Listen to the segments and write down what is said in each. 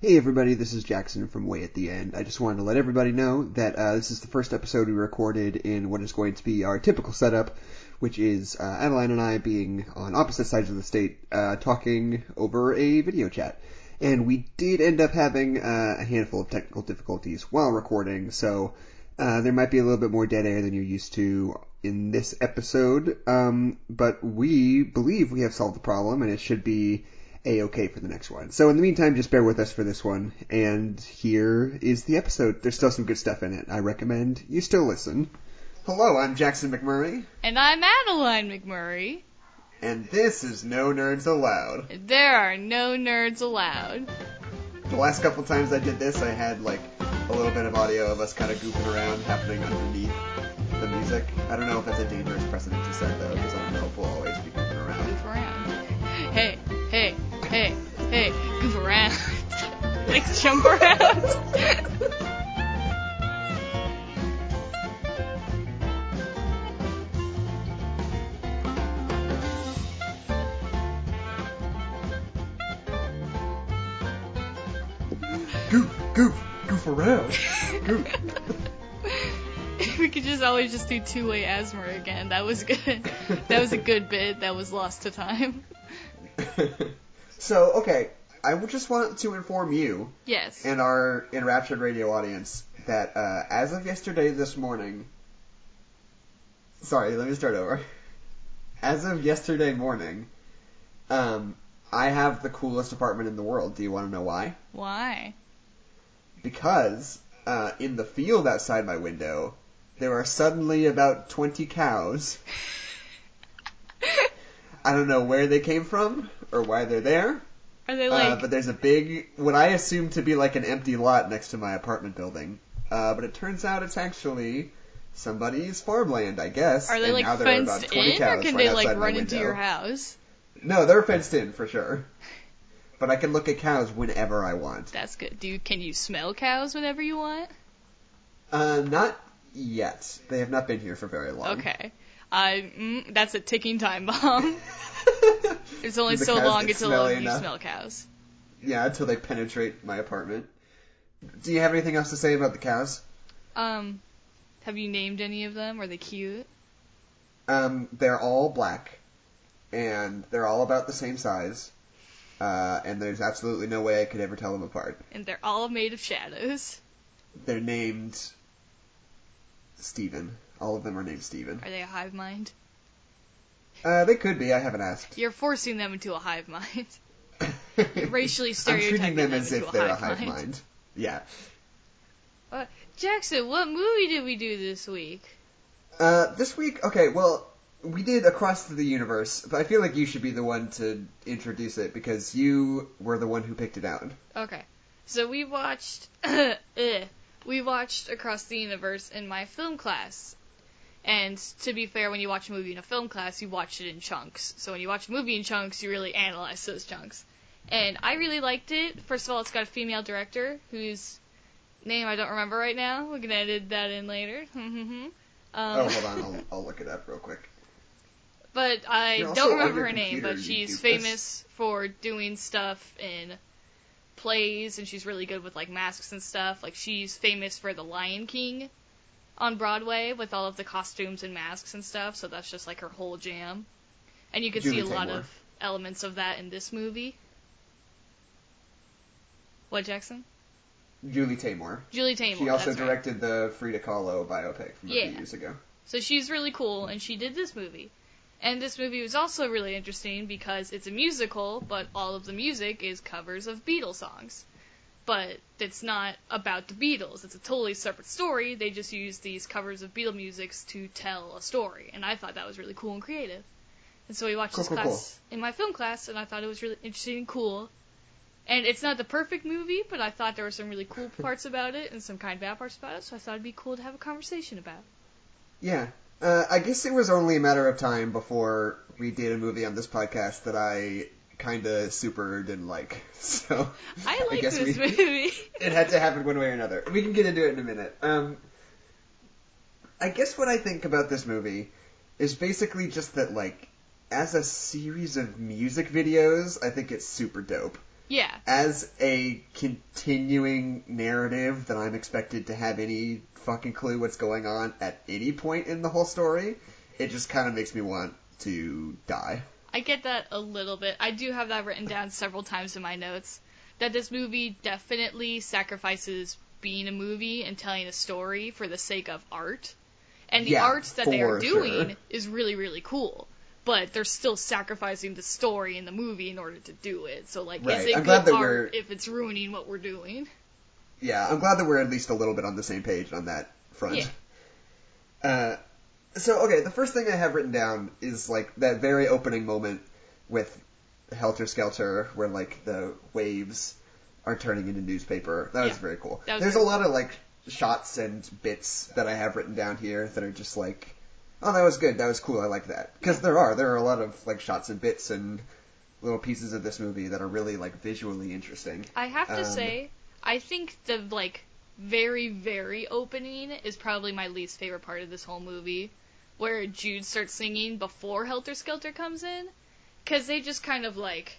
Hey everybody, this is Jackson from Way at the End. I just wanted to let everybody know that uh, this is the first episode we recorded in what is going to be our typical setup, which is uh, Adeline and I being on opposite sides of the state, uh, talking over a video chat. And we did end up having uh, a handful of technical difficulties while recording, so uh, there might be a little bit more dead air than you're used to in this episode, um, but we believe we have solved the problem, and it should be a-okay for the next one. So in the meantime, just bear with us for this one. And here is the episode. There's still some good stuff in it. I recommend you still listen. Hello, I'm Jackson McMurray. And I'm Adeline McMurray. And this is No Nerds Allowed. There are no nerds allowed. The last couple times I did this, I had like a little bit of audio of us kind of goofing around happening underneath the music. I don't know if that's a dangerous precedent to set though, because I don't know if we'll always be around. like jump around. Goof, goof, goof around. goof. we could just always just do two-way asthma again. That was good. That was a good bit. That was lost to time. so, okay, I would just want to inform you Yes. and our Enraptured Radio audience that uh, as of yesterday this morning, sorry, let me start over. As of yesterday morning, um, I have the coolest apartment in the world. Do you want to know why? Why? Because uh, in the field outside my window, there are suddenly about 20 cows. I don't know where they came from or why they're there. Are they like? Uh, but there's a big, what I assume to be like an empty lot next to my apartment building. Uh, but it turns out it's actually somebody's farmland, I guess. are they and like now there are about fenced 20 in, or can right they like run into window. your house? No, they're fenced in for sure. But I can look at cows whenever I want. That's good. Do you, can you smell cows whenever you want? Uh, not yet. They have not been here for very long. Okay. I mm, that's a ticking time bomb. It's only The so long until you enough. smell cows. yeah, until they penetrate my apartment. Do you have anything else to say about the cows? Um, have you named any of them? Are they cute? Um, they're all black, and they're all about the same size. Uh, and there's absolutely no way I could ever tell them apart. And they're all made of shadows. They're named Steven. All of them are named Steven. Are they a hive mind? Uh, they could be. I haven't asked. You're forcing them into a hive mind. racially I'm treating them them as if a they're a hive hive mind. mind. Yeah. Uh, Jackson, what movie did we do this week? Uh, this week, okay, well, we did Across the Universe, but I feel like you should be the one to introduce it because you were the one who picked it out. Okay. So we watched eh, we watched Across the Universe in my film class. And to be fair, when you watch a movie in a film class, you watch it in chunks. So when you watch a movie in chunks, you really analyze those chunks. And I really liked it. First of all, it's got a female director whose name I don't remember right now. We can edit that in later. um, oh, hold on, I'll, I'll look it up real quick. But I don't remember her name, but she's famous for doing stuff in plays, and she's really good with like masks and stuff. Like she's famous for The Lion King on Broadway with all of the costumes and masks and stuff. So that's just like her whole jam, and you can see Julie a lot of elements of that in this movie. What Jackson? Julie Taymor. Julie Taymor. She also that's right. directed the Frida Kahlo biopic from a Yeah. few years ago. So she's really cool, and she did this movie. And this movie was also really interesting because it's a musical, but all of the music is covers of Beatles songs. But it's not about the Beatles. It's a totally separate story. They just use these covers of Beatle musics to tell a story. And I thought that was really cool and creative. And so we watched Cool, this cool, class in my film class, and I thought it was really interesting and cool. And it's not the perfect movie, but I thought there were some really cool parts about it and some kind of bad parts about it, so I thought it'd be cool to have a conversation about. Yeah. Uh, I guess it was only a matter of time before we did a movie on this podcast that I kinda super didn't like. So I like guess this we- movie. it had to happen one way or another. We can get into it in a minute. Um, I guess what I think about this movie is basically just that, like, as a series of music videos, I think it's super dope. Yeah. As a continuing narrative that I'm expected to have any fucking clue what's going on at any point in the whole story, it just kind of makes me want to die. I get that a little bit. I do have that written down several times in my notes. That this movie definitely sacrifices being a movie and telling a story for the sake of art. And the Yeah, art that they are doing sure. is really, really cool. But they're still sacrificing the story in the movie in order to do it. So, like, Right. is it I'm glad good that art we're- if it's ruining what we're doing? Yeah, I'm glad that we're at least a little bit on the same page on that front. Yeah. Uh, so okay, the first thing I have written down is like that very opening moment with Helter Skelter, where like the waves are turning into newspaper. That was very cool. Was There's very a lot of like shots and bits that I have written down here that are just like, oh, that was good, that was cool, I like that. Because there are there are a lot of like shots and bits and little pieces of this movie that are really like visually interesting. I have to Um, say, I think the like very very opening is probably my least favorite part of this whole movie, where Jude starts singing before Helter Skelter comes in, because they just kind of like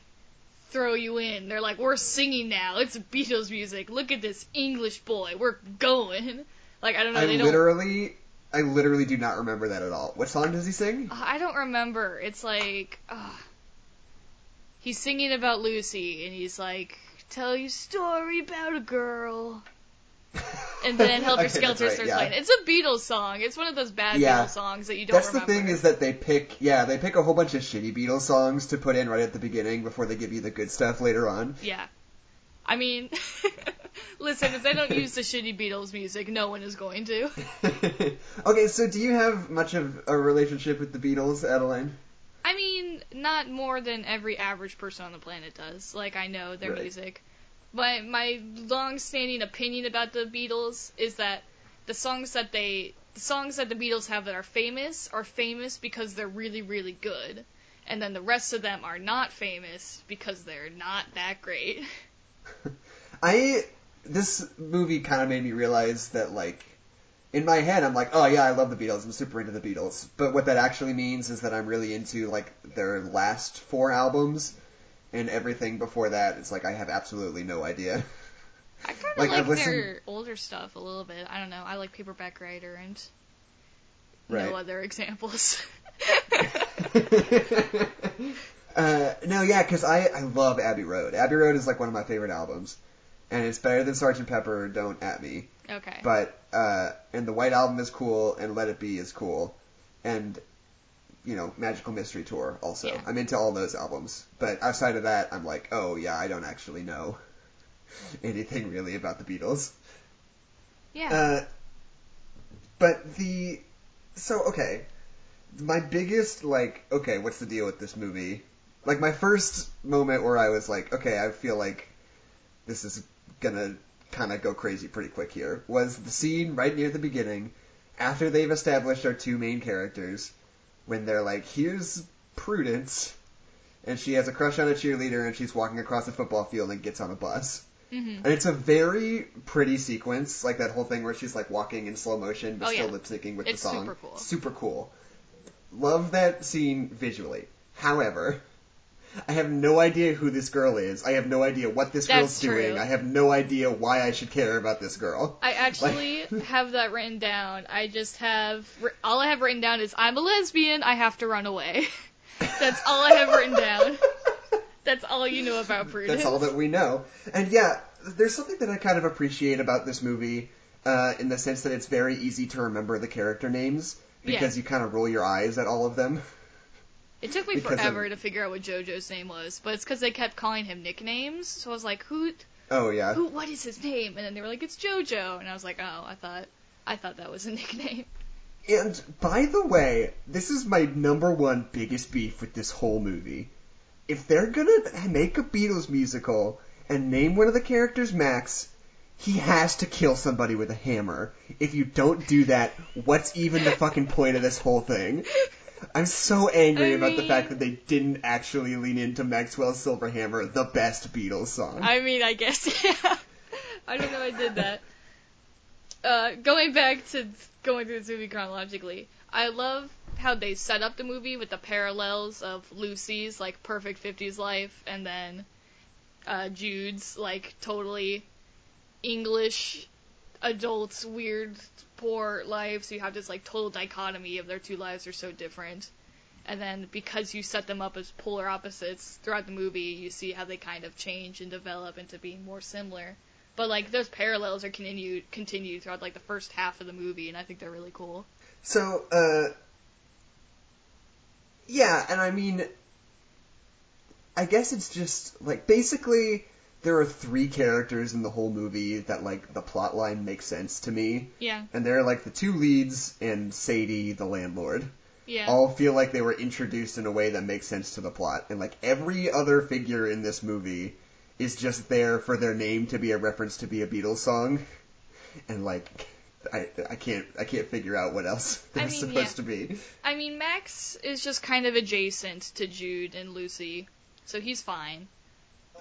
throw you in. They're like, we're singing now. It's Beatles music. Look at this English boy. We're going. Like I don't know. I they literally, I literally do not remember that at all. What song does he sing? I don't remember. It's like uh, he's singing about Lucy, and he's like, "Tell you story about a girl." And then Helter Okay, Skelter right, starts yeah. playing. It's a Beatles song. It's one of those bad Yeah. Beatles songs that you don't That's remember. the thing is that they pick, yeah, they pick a whole bunch of shitty Beatles songs to put in right at the beginning before they give you the good stuff later on. yeah. I mean, listen, if they don't use the shitty Beatles music, no one is going to. okay, so do you have much of a relationship with the Beatles, Adeline? I mean, not more than every average person on the planet does. Like, I know their Right. music. But my long-standing opinion about the Beatles is that the songs that they, the songs that the Beatles have that are famous are famous because they're really, really good. And then the rest of them are not famous because they're not that great. I this movie kind of made me realize that like in my head I'm like, oh yeah, I love the Beatles. I'm super into the Beatles. But what that actually means is that I'm really into like their last four albums and everything before that, it's like I have absolutely no idea. I kind of Like, like, listened- their older stuff a little bit. I don't know. I like Paperback Writer and Right. no other examples. uh, no, yeah, because I, I love Abbey Road. Abbey Road is like one of my favorite albums, and it's better than Sgt. Pepper. Don't at me. okay. But uh, and the White Album is cool, and Let It Be is cool, and you know Magical Mystery Tour also. Yeah. I'm into all those albums, but outside of that, I'm like, oh yeah, I don't actually know anything really about the Beatles. yeah. Uh, but the so okay, my biggest like okay, what's the deal with this movie? Like my first moment where I was like, okay, I feel like this is gonna kind of go crazy pretty quick here was the scene right near the beginning after they've established our two main characters when they're like, here's Prudence. And she has a crush on a cheerleader, and she's walking across a football field and gets on a bus. hmm And it's a very pretty sequence, like that whole thing where she's like walking in slow motion but Oh, still yeah. lip syncing with It's the song. super cool. Super cool. Love that scene visually. However, I have no idea who this girl is. I have no idea what this That's girl's doing. I have no idea why I should care about this girl. I actually have that written down. I just have all I have written down is I'm a lesbian. I have to run away. That's all I have written down. That's all you know about Prudence. That's all that we know. And yeah, there's something that I kind of appreciate about this movie, uh, in the sense that it's very easy to remember the character names because you kind of roll your eyes at all of them. It took me because of- forever to figure out what JoJo's name was, but it's because they kept calling him nicknames. So I was like, who, Oh yeah. who, what is his name? And then they were like, it's JoJo, and I was like, oh, I thought, I thought that was a nickname. And by the way, this is my number one biggest beef with this whole movie. If they're gonna make a Beatles musical and name one of the characters Max, he has to kill somebody with a hammer. If you don't do that, what's even the fucking point of this whole thing? I'm so angry I about the fact that they didn't actually lean into Maxwell's Silver Hammer, the best Beatles song. I mean, I guess, yeah. I don't know I did that. Uh, going back to going through this movie chronologically, I love how they set up the movie with the parallels of Lucy's, like, perfect 50s life, and then uh, Jude's like totally English adults weird poor life, so you have this like total dichotomy of their two lives are so different. And then because you set them up as polar opposites throughout the movie, you see how they kind of change and develop into being more similar. But like those parallels are continued continued throughout like the first half of the movie, and I think they're really cool. So, uh, yeah, and I mean, I guess it's just like basically there are three characters in the whole movie that like the plot line makes sense to me, Yeah, and they're like the two leads and Sadie, the landlord. yeah, all feel like they were introduced in a way that makes sense to the plot. And like every other figure in this movie is just there for their name to be a reference to be a Beatles song. And like I I can't I can't figure out what else they're I mean, supposed yeah. to be. I mean, Max is just kind of adjacent to Jude and Lucy, so he's fine.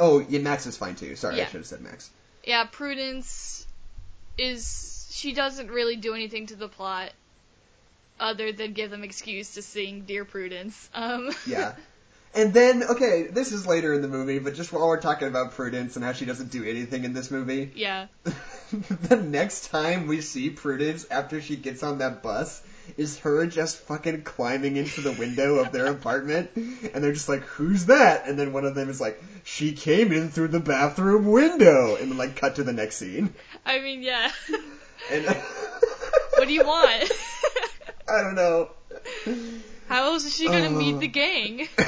Oh, yeah, Max is fine too. Sorry, I should have said Max. Yeah, Prudence is she doesn't really do anything to the plot other than give them excuse to sing Dear Prudence. Um Yeah. And then, okay, this is later in the movie, but just while we're talking about Prudence and how she doesn't do anything in this movie, yeah. the next time we see Prudence after she gets on that bus is her just fucking climbing into the window of their apartment and they're just like who's that and then one of them is like she came in through the bathroom window and then like cut to the next scene I mean, yeah. and what do you want? I don't know How else is she gonna Uh. meet the gang?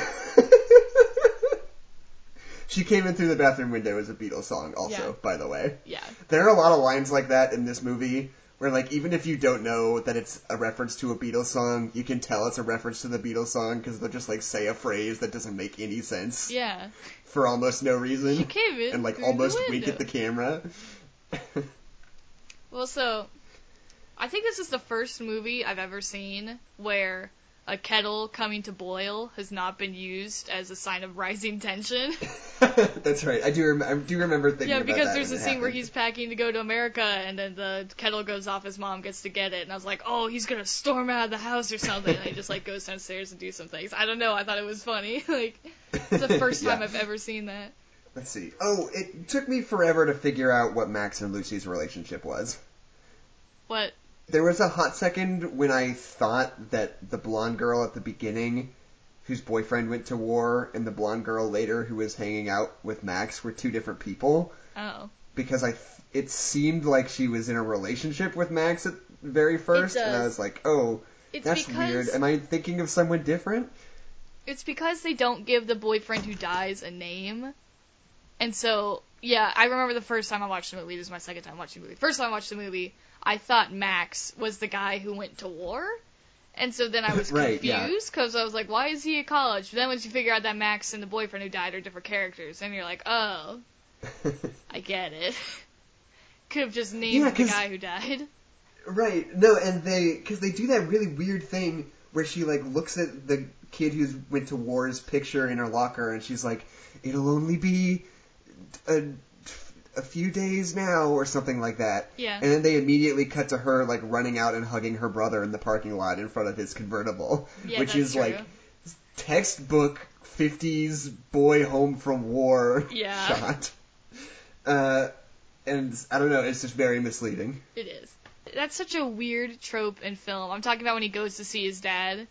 she came in through the bathroom window is a Beatles song also Yeah. by the way Yeah. There are a lot of lines like that in this movie where like even if you don't know that it's a reference to a Beatles song, you can tell it's a reference to the Beatles song because they'll just like say a phrase that doesn't make any sense Yeah. for almost no reason She came in and like almost wink at the camera. Well, so I think this is the first movie I've ever seen where a kettle coming to boil has not been used as a sign of rising tension. That's right. I do rem- I do remember thinking yeah, because there's a scene where he's packing to go to America, and then the kettle goes off. His mom gets to get it, and I was like, "Oh, he's gonna storm out of the house or something." And he just like goes downstairs and do some things. I don't know. I thought it was funny. like it's the first time Yeah. I've ever seen that. Let's see. Oh, it took me forever to figure out what Max and Lucy's relationship was. What? There was a hot second when I thought that the blonde girl at the beginning, whose boyfriend went to war, and the blonde girl later who was hanging out with Max were two different people Oh, because I th- it seemed like she was in a relationship with Max at very first, and I was like, oh, it's that's weird. Am I thinking of someone different? it's because they don't give the boyfriend who dies a name. And so, yeah, I remember the first time I watched the movie. This is my second time watching the movie. First time I watched the movie, I thought Max was the guy who went to war. And so then I was Right, confused because I was like, why is he at college? But then once you figure out that Max and the boyfriend who died are different characters, and you're like, oh, I get it. Could have just named Yeah, the guy who died. Right. No, and they because they do that really weird thing where she like looks at the kid who's went to war's picture in her locker and she's like, "It'll only be a, a few days now" or something like that. Yeah. And then they immediately cut to her like running out and hugging her brother in the parking lot in front of his convertible, Yeah, which is true. like textbook 50s boy home from war Yeah. shot. Uh, and I don't know, it's just very misleading. It is. That's such a weird trope in film. I'm talking about when he goes to see his dad,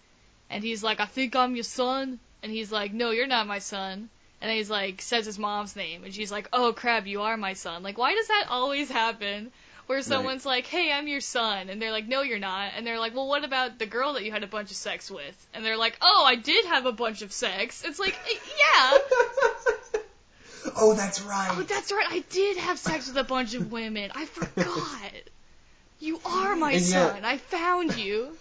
and he's like, "I think I'm your son," and he's like, "No, you're not my son." And he's like, says his mom's name, and she's like, "Oh crap, you are my son." Like, why does that always happen? Where someone's like, "Hey, I'm your son," and they're like, "No, you're not," and they're like, "Well, what about the girl that you had a bunch of sex with?" And they're like, "Oh, I did have a bunch of sex." It's like, eh, yeah. oh, that's right. Oh, that's right. I did have sex with a bunch of women. I forgot. You are my And yet- son. I found you.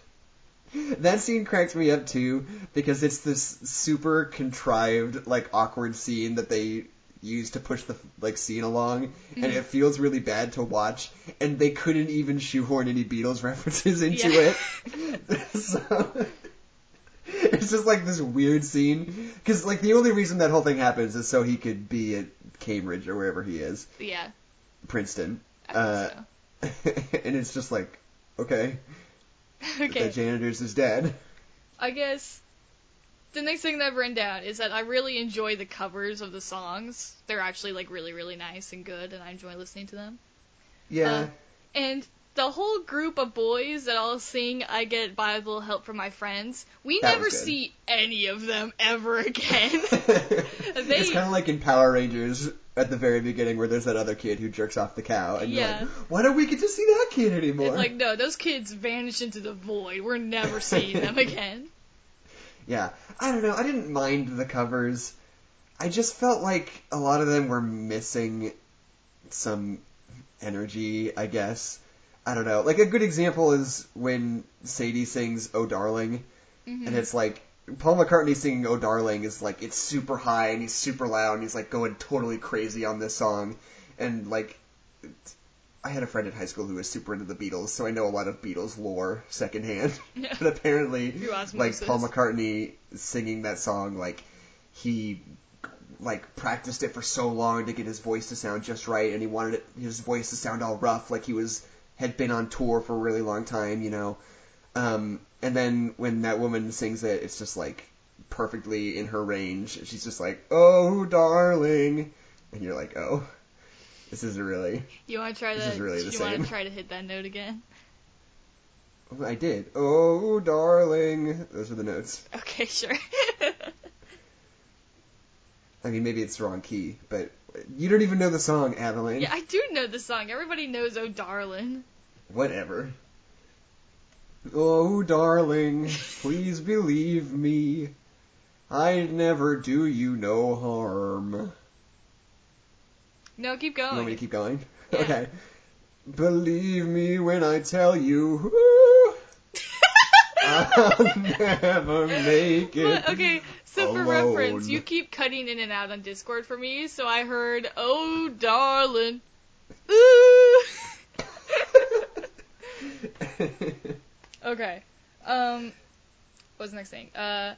That scene cracks me up too because it's this super contrived, like awkward scene that they use to push the like scene along, and Mm-hmm. it feels really bad to watch. And they couldn't even shoehorn any Beatles references into Yeah. it. so it's just like this weird scene because like the only reason that whole thing happens is so he could be at Cambridge or wherever he is, Yeah. Princeton. Uh, so. and it's just like, okay, Okay. the janitor's is dead. I guess the next thing that I've written down is that I really enjoy the covers of the songs. They're actually like really, really nice and good, and I enjoy listening to them. Yeah. Uh, and the whole group of boys that all sing I Get By with a Little Help from My Friends, we That never see any of them ever again. it's kind of like in Power Rangers at the very beginning where there's that other kid who jerks off the cow, and Yeah. you're like, why don't we get to see that kid anymore? it's like, no, those kids vanish into the void. We're never seeing them again. Yeah, I don't know. I didn't mind the covers. I just felt like a lot of them were missing some energy, I guess. I don't know. Like a good example is when Sadie sings "Oh Darling," Mhm. and it's like Paul McCartney singing "Oh Darling" is like it's super high and he's super loud and he's like going totally crazy on this song, and like. I had a friend in high school who was super into the Beatles, so I know a lot of Beatles lore secondhand. But apparently, like. Paul McCartney singing that song, like he like practiced it for so long to get his voice to sound just right, and he wanted it, his voice to sound all rough, like he was had been on tour for a really long time, you know. Um, and then when that woman sings it, it's just like perfectly in her range. She's just like, "Oh, darling," and you're like, "Oh, this isn't really." You want to try is really the you want to try to hit that note again? I did. Oh, darling. Those are the notes. Okay, sure. I mean, maybe it's the wrong key, but you don't even know the song, Adeline. yeah, I do know the song. Everybody knows "Oh Darling." Whatever. Oh, darling, please believe me. I'd never do you no harm. No, keep going. You want me to keep going? Yeah. Okay. Believe me when I tell you, I'll never make it. But, okay, so for reference, you keep cutting in and out on Discord for me, so I heard, "Oh darling." Ooh. Okay. Um, what's the next thing? Uh,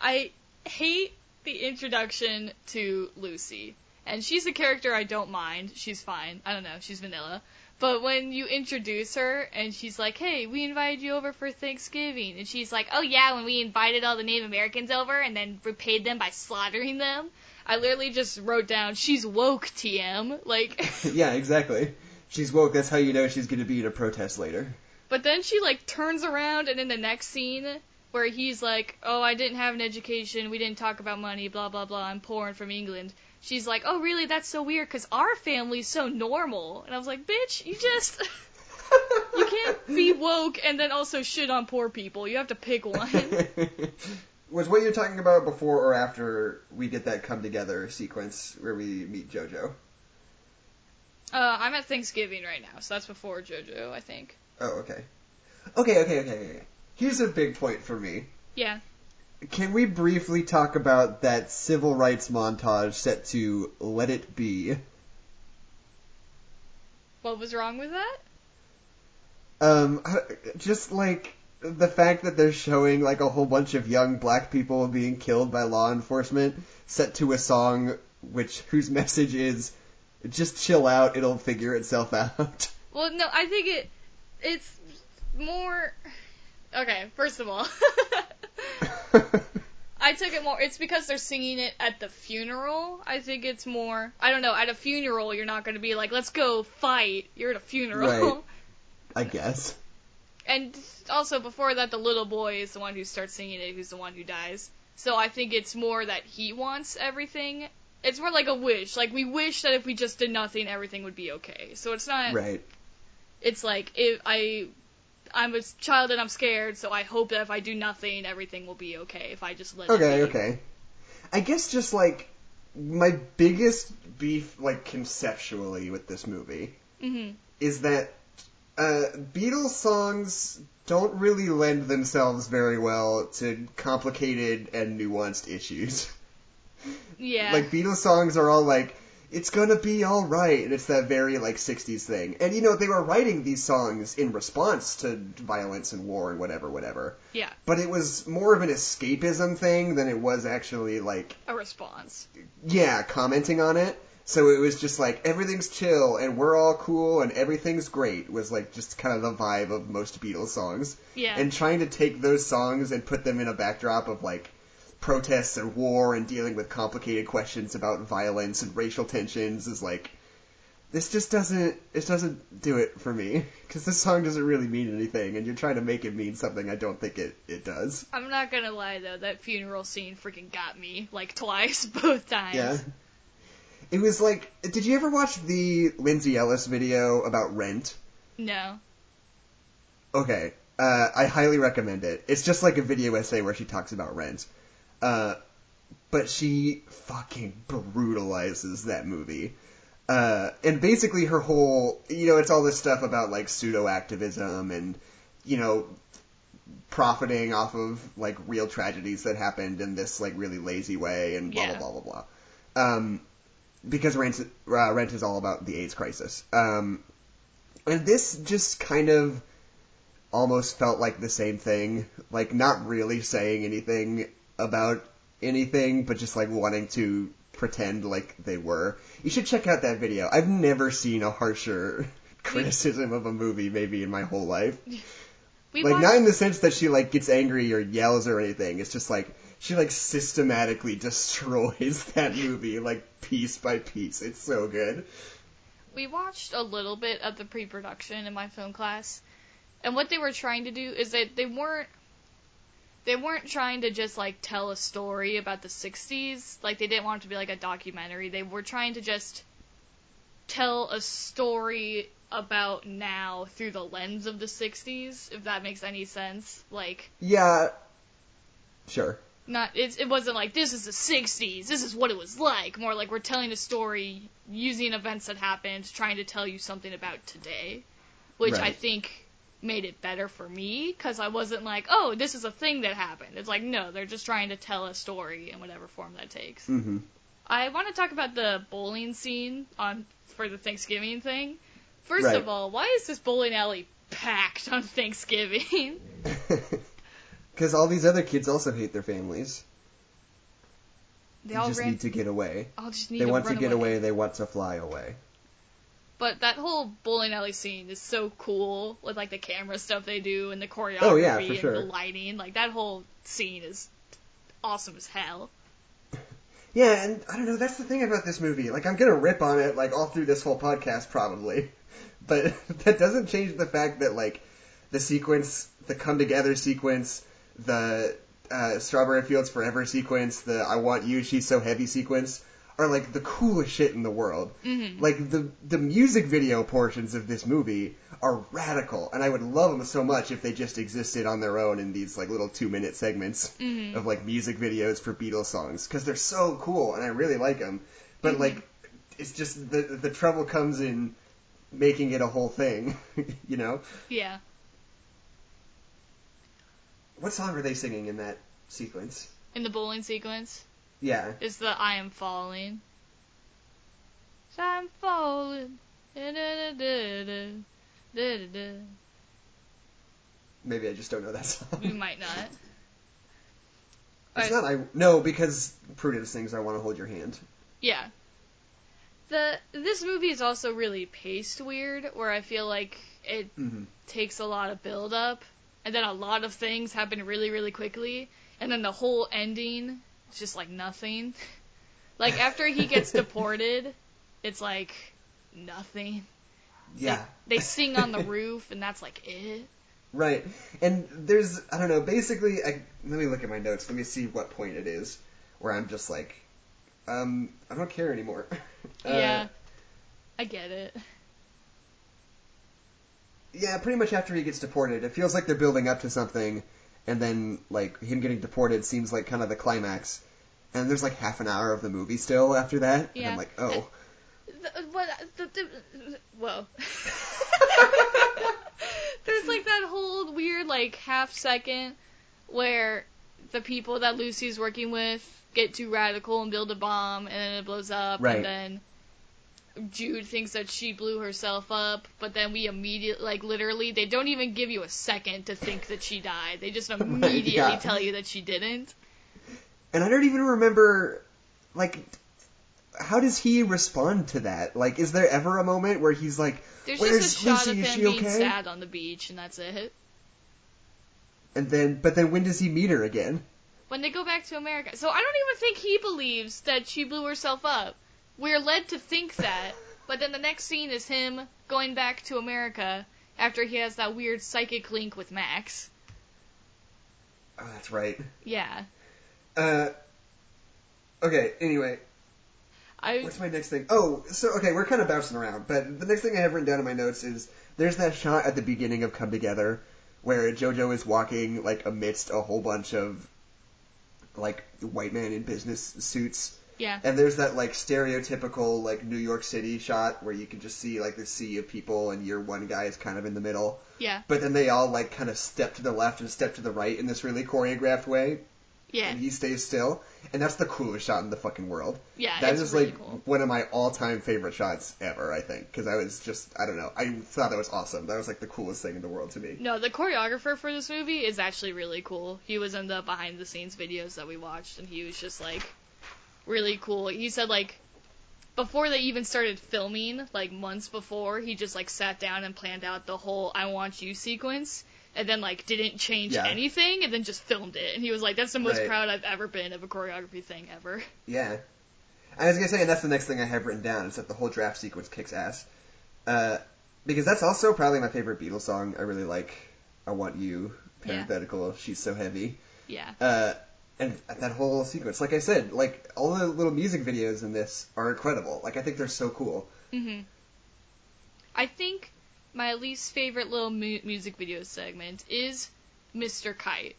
I hate the introduction to Lucy. And she's a character I don't mind. She's fine. I don't know. She's vanilla. But when you introduce her and she's like, hey, we invited you over for Thanksgiving. And she's like, oh yeah, when we invited all the Native Americans over and then repaid them by slaughtering them. I literally just wrote down, she's woke, TM. Like, yeah, exactly. She's woke. That's how you know she's going to be in a protest later. But then she like turns around and in the next scene where he's like, "Oh, I didn't have an education. We didn't talk about money. Blah blah blah. I'm poor and from England." She's like, "Oh, really? That's so weird because our family's so normal." And I was like, "Bitch, you just you can't be woke and then also shit on poor people. You have to pick one." Was what you're talking about before or after we get that come together sequence where we meet JoJo? Uh, I'm at Thanksgiving right now, so that's before JoJo, I think. Oh, okay. Okay, okay, okay, okay. Here's a big point for me. Yeah. Can we briefly talk about that civil rights montage set to Let It Be? What was wrong with that? Um, just like the fact that they're showing like a whole bunch of young black people being killed by law enforcement set to a song which whose message is just chill out, it'll figure itself out. Well, no, I think it it's more Okay, first of all, I took it more. It's because they're singing it at the funeral. I think it's more. I don't know. At a funeral, you're not going to be like, "Let's go fight." You're at a funeral. Right. I guess. And also before that, the little boy is the one who starts singing it, who's the one who dies. So I think it's more that he wants everything. It's more like a wish. Like we wish that if we just did nothing, everything would be okay. So it's not. Right. It's like if I. I'm a child and I'm scared, so I hope that if I do nothing, everything will be okay. If I just let Okay, okay. I guess just like my biggest beef, like conceptually, with this movie Mhm. is that uh, Beatles songs don't really lend themselves very well to complicated and nuanced issues. Yeah. Like Beatles songs are all like, "It's gonna be all right," and it's that very like '60s thing. And you know they were writing these songs in response to violence and war and whatever, whatever. yeah. But it was more of an escapism thing than it was actually like A response. yeah, commenting on it. So it was just like everything's chill and we're all cool and everything's great was like just kind of the vibe of most Beatles songs. Yeah. And trying to take those songs and put them in a backdrop of like protests and war and dealing with complicated questions about violence and racial tensions is like this just doesn't it doesn't do it for me because this song doesn't really mean anything and you're trying to make it mean something I don't think it it does. I'm not gonna lie though, that funeral scene freaking got me like twice, both times. Yeah. It was like, did you ever watch the Lindsay Ellis video about Rent? No. Okay, uh, I highly recommend it. It's just like a video essay where she talks about Rent. Uh, but she fucking brutalizes that movie. Uh, and basically her whole, you know, it's all this stuff about like pseudo activism and, you know, profiting off of like real tragedies that happened in this like really lazy way and blah Yeah. blah blah blah blah. Um, because rent uh, rent is all about the AIDS crisis. Um, and this just kind of almost felt like the same thing, like not really saying anything about anything, but just like wanting to pretend like they were. You should check out that video. I've never seen a harsher criticism of a movie maybe in my whole life. We Like watched, not in the sense that she like gets angry or yells or anything. It's just like she like systematically destroys that movie like piece by piece. It's so good. we watched a little bit of the pre-production in my film class, and what they were trying to do is that they weren't they weren't trying to just like tell a story about the 60s like they didn't want it to be like a documentary. They were trying to just tell a story about now through the lens of the 60s if that makes any sense. Like Yeah. Sure. not it's, it wasn't like this is the 60s this is what it was like. More like we're telling a story using events that happened trying to tell you something about today which i think made it better for me because i wasn't like oh this is a thing that happened it's like no they're just trying to tell a story in whatever form that takes Mm-hmm. i want to talk about the bowling scene on for the thanksgiving thing first Right. of all why is this bowling alley packed on thanksgiving Because all these other kids also hate their families. they They all just ran need to get away. all just need They to want to get away. They want to fly away. But that whole bowling alley scene is so cool with like the camera stuff they do and the choreography Oh, yeah, and sure. the lighting. Like that whole scene is awesome as hell. Yeah, and I don't know. That's the thing about this movie. Like, I'm gonna rip on it like all through this whole podcast probably, but that doesn't change the fact that like the sequence, the come together sequence, the uh, Strawberry Fields Forever sequence, the I Want You, She's So Heavy sequence are like the coolest shit in the world. Mhm. Like the the music video portions of this movie are radical, and I would love them so much if they just existed on their own in these like little two minute segments Mhm. of like music videos for Beatles songs because they're so cool and I really like them. But like, it's just the the trouble comes in making it a whole thing, you know. Yeah. What song are they singing in that sequence? In the bowling sequence Yeah, is the I am falling. I'm falling. Maybe I just don't know that song. We might not. It's Alright. not I no because Prudence sings I want to hold your hand. Yeah. The this movie is also really paced weird, where I feel like it Mm-hmm. takes a lot of build up, and then a lot of things happen really, really quickly, and then the whole ending is just like nothing. Like after he gets deported, it's like nothing. Yeah. They sing on the roof, and that's like it. Right. And there's, I don't know, basically, I, let me look at my notes. Let me see what point it is where I'm just like, um, I don't care anymore. Uh, Yeah. I get it. yeah, pretty much after he gets deported, it feels like they're building up to something, and then, like, him getting deported seems like kind of the climax. And there's like half an hour of the movie still after that. And Yeah. I'm like, oh. The, what, the, the, whoa. There's like that whole weird like half second where the people that Lucy's working with get too radical and build a bomb and then it blows up Right. and then Jude thinks that she blew herself up, but then we immediately, like literally, they don't even give you a second to think that she died. They just immediately yeah. tell you that she didn't. And I don't even remember, like, how does he respond to that? Like, is there ever a moment where he's like, There's "Where's just a shot Lucy? of him being okay?" sad on the beach, and that's it. And then, but then when does he meet her again? when they go back to America. So I don't even think he believes that she blew herself up. We're led to think that, but then the next scene is him going back to America after he has that weird psychic link with Max. Oh, that's right. Yeah. Uh, okay, anyway, I what's my next thing? Oh, so, okay, we're kind of bouncing around, but the next thing I have written down in my notes is there's that shot at the beginning of Come Together where JoJo is walking, like, amidst a whole bunch of, like, white men in business suits. Yeah. And there's that, like, stereotypical, like, New York City shot where you can just see, like, the sea of people and your one guy is kind of in the middle. Yeah. But then they all, like, kind of step to the left and step to the right in this really choreographed way. Yeah. and he stays still, and that's the coolest shot in the fucking world. Yeah. That is really like cool. one of my all-time favorite shots ever. I think because I was just I don't know I thought that was awesome. That was like the coolest thing in the world to me. No, the choreographer for this movie is actually really cool. He was in the behind the scenes videos that we watched, and he was just like really cool. He said like before they even started filming, like months before, he just like sat down and planned out the whole "I want you" sequence, and then like didn't change Yeah. anything, and then just filmed it. And he was like, "That's the most Right. proud I've ever been of a choreography thing ever." Yeah. I was gonna say, and that's the next thing I have written down is that the whole draft sequence kicks ass. Uh, because that's also probably my favorite Beatles song. I really like "I Want You." Yeah. Parenthetical. She's so heavy. Yeah. Uh, and that whole sequence, like I said, like all the little music videos in this are incredible. Like I think they're so cool. hmm I think my least favorite little mu- music video segment is Mr. Kite.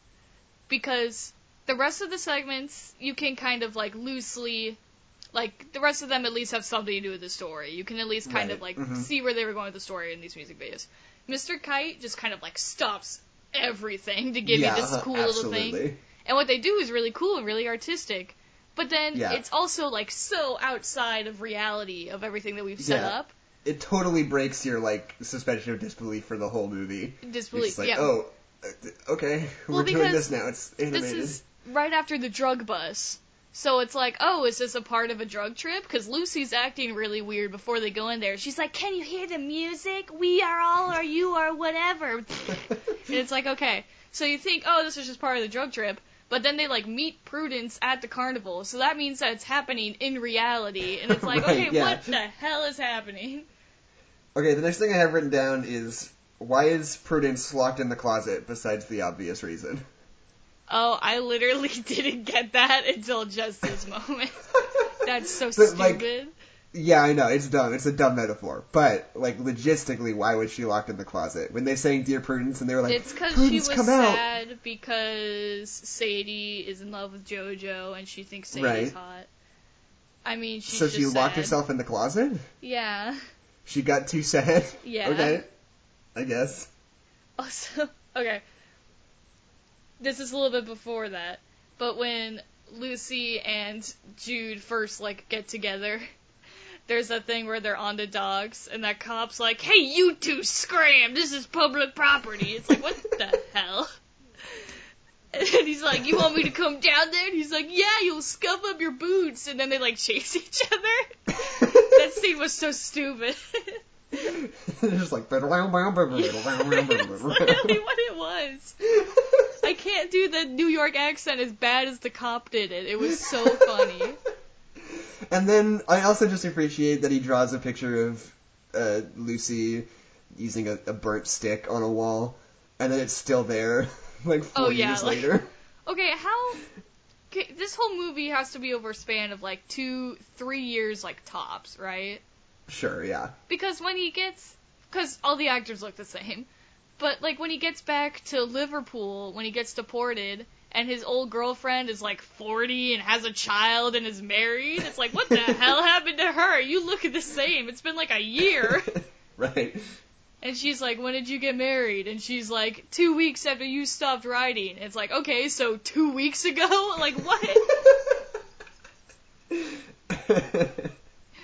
Because the rest of the segments, you can kind of like loosely, like, the rest of them at least have something to do with the story. You can at least kind of Right, like mhm. see where they were going with the story in these music videos. Mr. Kite just kind of like stops everything to give yeah, you this cool little thing. And what they do is really cool and really artistic. But then Yeah. it's also like so outside of reality of everything that we've set Yeah. up. It totally breaks your like suspension of disbelief for the whole movie. Disbelief. It's like, yeah. oh, uh, okay, Well, we're doing this now. It's animated. this is right after the drug bus. So it's like, oh, is this a part of a drug trip? Because Lucy's acting really weird before they go in there. She's like, can you hear the music? We are all, or you are, whatever. and it's like, okay. So you think, oh, this is just part of the drug trip. But then they like meet Prudence at the carnival, so that means that it's happening in reality, and it's like, Right, okay, yeah. what the hell is happening? Okay, the next thing I have written down is why is Prudence locked in the closet besides the obvious reason? Oh, I literally didn't get that until just this moment. That's so But, like, stupid. Yeah, I know it's dumb. It's a dumb metaphor, but like logistically, why was she locked in the closet when they sang "Dear Prudence" and they were like, it's because she "Prudence, was come out." because Sadie is in love with JoJo and she thinks Sadie's Right. hot. I mean, she's so she locked sad. herself in the closet. Yeah, She got too sad. yeah. Okay, I guess. Also, okay. This is a little bit before that, but when Lucy and Jude first like get together, there's that thing where they're on the dogs, and that cop's like, "Hey, you two, scram! This is public property." It's like, what the hell? And he's like, "You want me to come down there?" And he's like, "Yeah, you'll scuff up your boots." And then they like chase each other. that scene was so stupid. They're just like. That's literally what it was. I can't do the New York accent as bad as the cop did it. It was so funny. And then I also just appreciate that he draws a picture of uh, Lucy using a, a burnt stick on a wall, and then it's still there, like four Oh, yeah, years like- later. Okay, how? Okay, this whole movie has to be over a span of like two, three years, like tops, right? Sure, yeah. Because when he gets, because all the actors look the same, but like when he gets back to Liverpool, when he gets deported, and his old girlfriend is like 40 and has a child and is married, it's like, what the hell happened to her? You look the same. It's been like a year. right. And she's like, when did you get married? And she's like, two weeks after you stopped riding. It's like, okay, so two weeks ago? Like, what?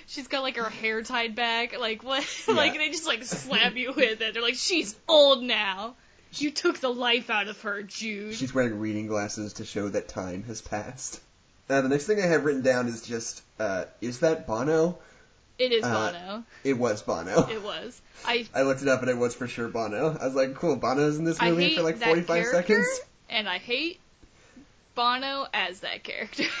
She's got like her hair tied back. Like, what? like, they just like slap you with it. They're like, she's old now. You took the life out of her, Jude. She's wearing reading glasses to show that time has passed. Uh, the next thing I have written down is just, uh, is that Bono? It is uh, Bono. It was Bono. It was. I I looked it up and it was for sure Bono. I was like, cool, Bono's in this movie for like 45 seconds? and I hate Bono as that character.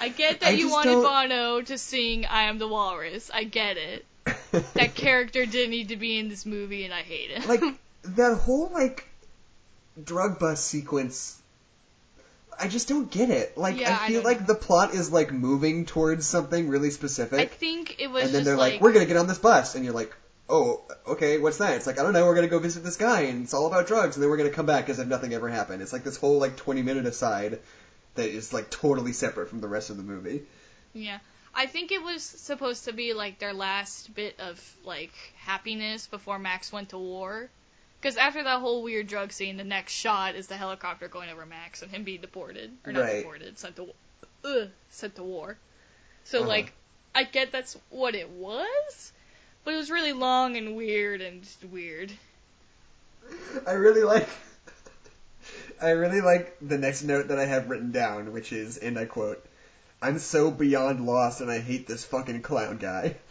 I get that I you wanted don't- Bono to sing I Am the Walrus. I get it. That character didn't need to be in this movie, and I hate it. like that whole like drug bust sequence I just don't get it. Like Yeah, I I feel don't like know. the plot is like moving towards something really specific. I think it was and then they're like, we're going to get on this bus and you're like, "Oh, okay, what's that?" It's like, "I don't know, we're to go visit this guy and it's all about drugs and then we're to come back as if nothing ever happened." It's like this whole like 20 minute aside that is like totally separate from the rest of the movie. Yeah. I think it was supposed to be like their last bit of like happiness before Max went to war. Because after that whole weird drug scene, the next shot is the helicopter going over Max and him being deported or not Right. deported, sent to ugh, sent to war. So Uh-huh. like, I get that's what it was, but it was really long and weird and just weird. I really like I really like the next note that I have written down, which is, and I quote, I'm so beyond lost and I hate this fucking clown guy.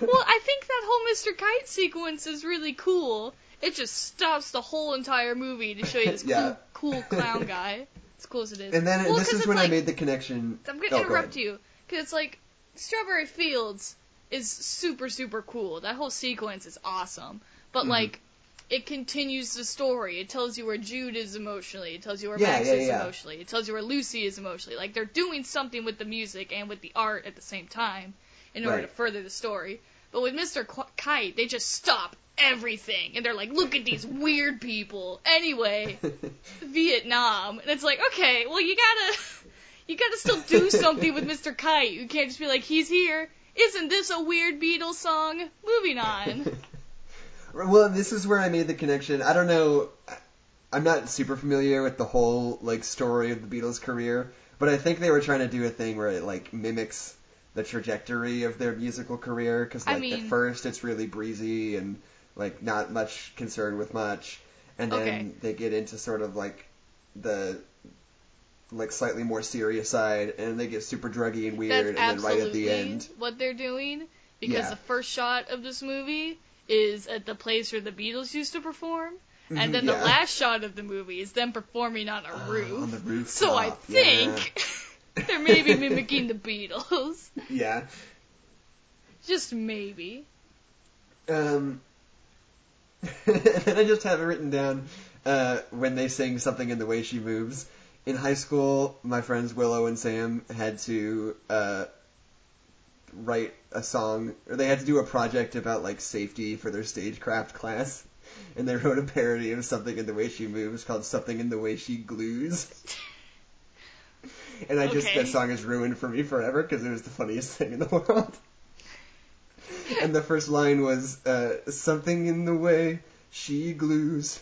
well, I think that whole Mr. Kite sequence is really cool. It just stops the whole entire movie to show you this Yeah. cool, cool clown guy. As cool as it is. And then Well, this is it's when I made the connection. I'm gonna Oh, interrupt ahead. you because it's like Strawberry Fields is super super cool. That whole sequence is awesome, but Mhm. like it continues the story. It tells you where Jude is emotionally. It tells you where Yeah, Max yeah, is yeah. emotionally. It tells you where Lucy is emotionally. Like they're doing something with the music and with the art at the same time in order Right. to further the story. But with Mr. Qu- Kite, they just stop everything and they're like, look at these weird people. Anyway, Vietnam, and it's like, okay, well you gotta, you gotta still do something with Mr. Kite. You can't just be like, he's here. Isn't this a weird Beatles song? Moving on. well, this is where I made the connection. I don't know. I'm not super familiar with the whole like story of the Beatles' career, but I think they were trying to do a thing where it like mimics the trajectory of their musical career. Because I like mean- at first it's really breezy and like not much concern with much, and then Okay. they get into sort of like the like slightly more serious side, and they get super druggy and weird, That's and then right at the end. what they're doing because Yeah. the first shot of this movie is at the place where the Beatles used to perform. And then yeah. the last shot of the movie is them performing on a roof. on the roof. So I think they're maybe mimicking the Beatles. yeah. Just maybe. Um, and I just have it written down uh, when they sing something in the way she moves. In high school, my friends Willow and Sam had to uh, write a song, or they had to do a project about like safety for their stagecraft class, and they wrote a parody of something in the way she moves called "Something in the Way She Glues." And I just Okay. that song is ruined for me forever because it was the funniest thing in the world. and the first line was uh, something in the way she glues,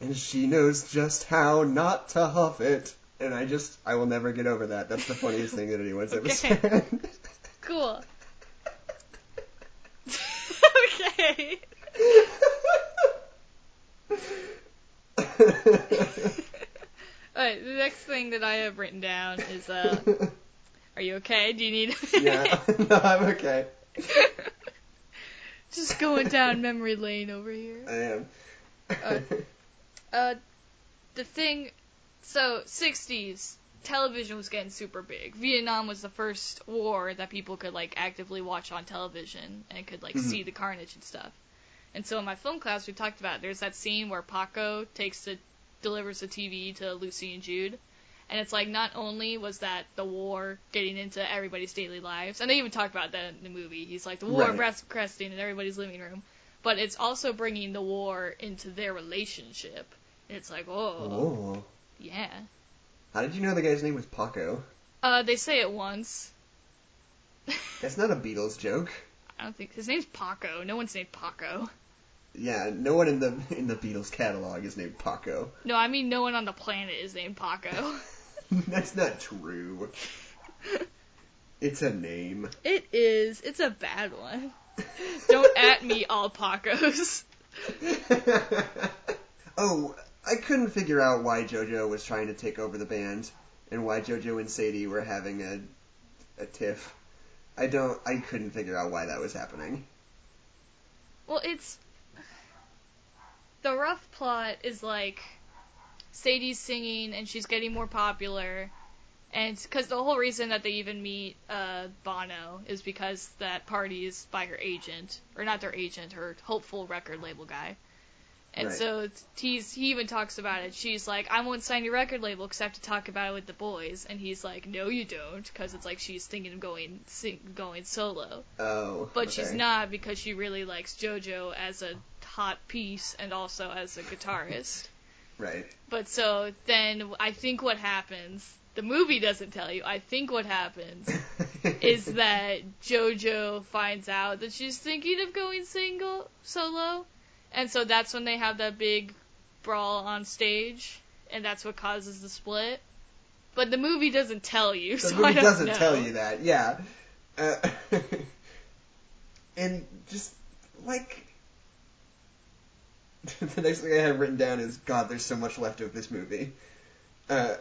and she knows just how not to huff it. And I just, I will never get over that. That's the funniest thing that anyone's ever said. Cool. okay. Alright, the next thing that I have written down is uh are you okay? Do you need yeah, no, I'm okay. Just going down memory lane over here. I am. Uh, Uh the thing so 60s television was getting super big. Vietnam was the first war that people could like actively watch on television and could like Mhm. see the carnage and stuff. And so in my film class we talked about there's that scene where Paco takes the delivers the TV to Lucy and Jude. And it's like not only was that the war getting into everybody's daily lives, and they even talk about that in the movie. He's like the war Right. cresting in everybody's living room, but it's also bringing the war into their relationship. And it's like, oh, oh. yeah. How did you know the guy's name was Paco? Uh, they say it once. That's not a Beatles joke. I don't think his name's Paco. No one's named Paco. Yeah, no one in the in the Beatles catalog is named Paco. No, I mean no one on the planet is named Paco. That's not true. It's a name. it is. It's a bad one. Don't at me, all Pacos. oh, I couldn't figure out why JoJo was trying to take over the band and why JoJo and Sadie were having a a tiff. I don't. I couldn't figure out why that was happening. Well, it's the rough plot is like Sadie's singing and she's getting more popular. And because the whole reason that they even meet uh, Bono is because that party is by her agent, or not their agent, her hopeful record label guy. And Right. so he's he even talks about it. She's like, "I won't sign your record label because I have to talk about it with the boys." And he's like, "No, you don't," because it's like she's thinking of going sing, going solo, Oh. but she's not because she really likes JoJo as a hot piece and also as a guitarist. Right. But so then I think what happens, the movie doesn't tell you, I think what happens is that JoJo finds out that she's thinking of going single, solo, and so that's when they have that big brawl on stage, and that's what causes the split. But the movie doesn't tell you, The so movie I don't doesn't know. tell you that, yeah. Uh, and just like the next thing I have written down is God. There's so much left of this movie. Uh,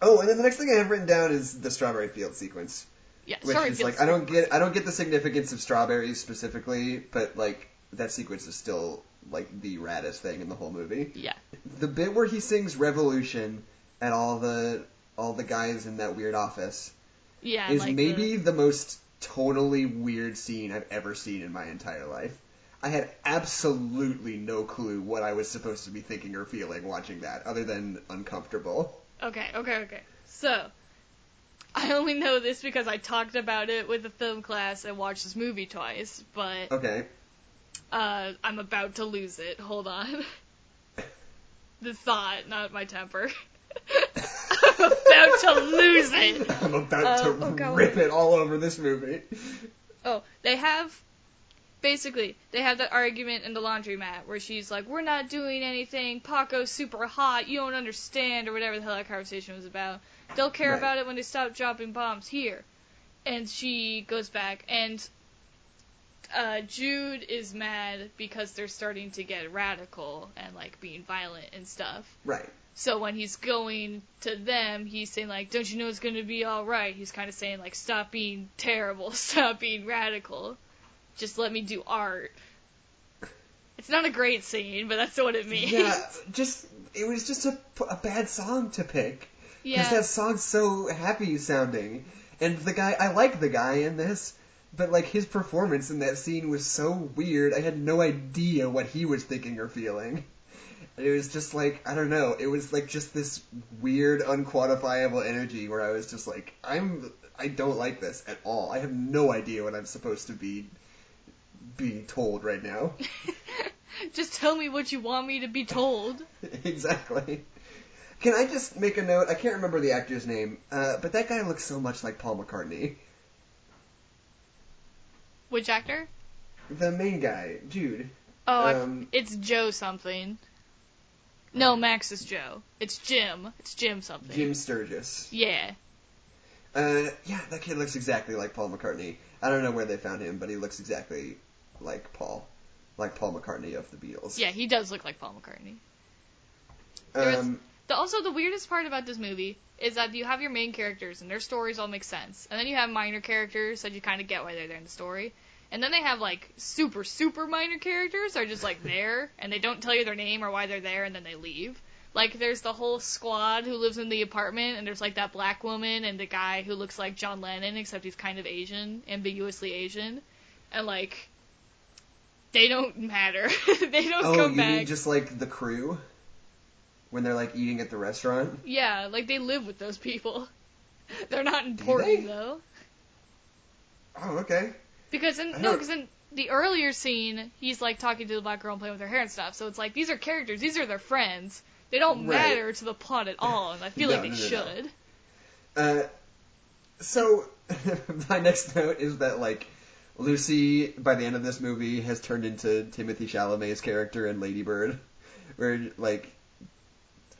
oh, and then the next thing I have written down is the strawberry field sequence, Yeah, which is like I don't get I don't get the significance of strawberries specifically, but like that sequence is still like the raddest thing in the whole movie. Yeah, The bit where he sings Revolution at all the all the guys in that weird office yeah, is like maybe the, the... most totally weird scene I've ever seen in my entire life. I had absolutely no clue what I was supposed to be thinking or feeling watching that, other than uncomfortable. Okay, okay, okay. So, I only know this because I talked about it with the film class and watched this movie twice, but Okay. Uh, I'm about to lose it. Hold on. the thought, not my temper. I'm about to lose it. I'm about Uh, to oh, God, rip it all over this movie. Oh, they have basically they have that argument in the laundromat where she's like, "We're not doing anything. Paco's super hot. You don't understand," or whatever the hell that conversation was about. They'll care Right. about it when they stop dropping bombs here. And she goes back, and uh, Jude is mad because they're starting to get radical and like being violent and stuff. Right. So when he's going to them, he's saying like, "Don't you know it's going to be all right?" He's kind of saying like, "Stop being terrible, stop being radical, just let me do art." It's not a great scene, but that's what it means. Yeah, just it was just a, a bad song to pick. Because Yeah. that song's so happy sounding. And the guy, I like the guy in this, but like his performance in that scene was so weird. I had no idea what he was thinking or feeling. And it was just like, I don't know, it was like just this weird, unquantifiable energy where I was just like, I'm, I don't like this at all. I have no idea what I'm supposed to be being told right now. just tell me what you want me to be told. exactly. Can I just make a note? I can't remember the actor's name, uh, but that guy looks so much like Paul McCartney. Which actor? The main guy, dude. Oh, Um, it's Joe something. No, Max is Joe. It's Jim. It's Jim something. Jim Sturgess. Yeah. Uh, yeah, that kid looks exactly like Paul McCartney. I don't know where they found him, but he looks exactly like Paul, like Paul McCartney of the Beatles. Yeah, he does look like Paul McCartney. There is- Um, The, also, the weirdest part about this movie is that you have your main characters and their stories all make sense, and then you have minor characters that you kind of get why they're there in the story, and then they have like super super minor characters that are just like there and they don't tell you their name or why they're there, and then they leave. Like there's the whole squad who lives in the apartment, and there's like that black woman and the guy who looks like John Lennon except he's kind of Asian, ambiguously Asian, and like they don't matter. they don't oh, come you back. mean just like the crew when they're like eating at the restaurant? Yeah, like they live with those people. They're not important they? though, Oh, okay. because in no, because in the earlier scene, he's like talking to the black girl and playing with her hair and stuff. So it's like these are characters, these are their friends. They don't Right. matter to the plot at all, and I feel No, like they no, should. Uh, so my next note is that like Lucy by the end of this movie has turned into Timothée Chalamet's character in Lady Bird, where like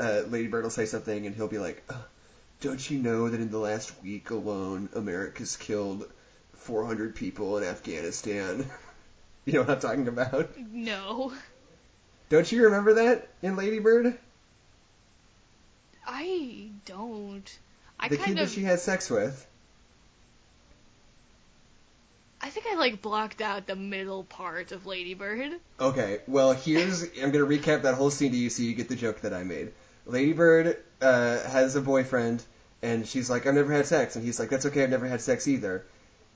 uh, Lady Bird will say something and he'll be like, "Uh, "Don't you know that in the last week alone, America's killed 400 people in Afghanistan?" you know what I'm talking about? No, Don't you remember that in Lady Bird? I don't. I the kind kid of. that she had sex with. I I think I like blocked out the middle part of Ladybird. Okay, well here's I'm gonna recap that whole scene to you so you get the joke that I made. Ladybird uh, has a boyfriend, and she's like, I've never had sex, and he's like, That's okay, I've never had sex either.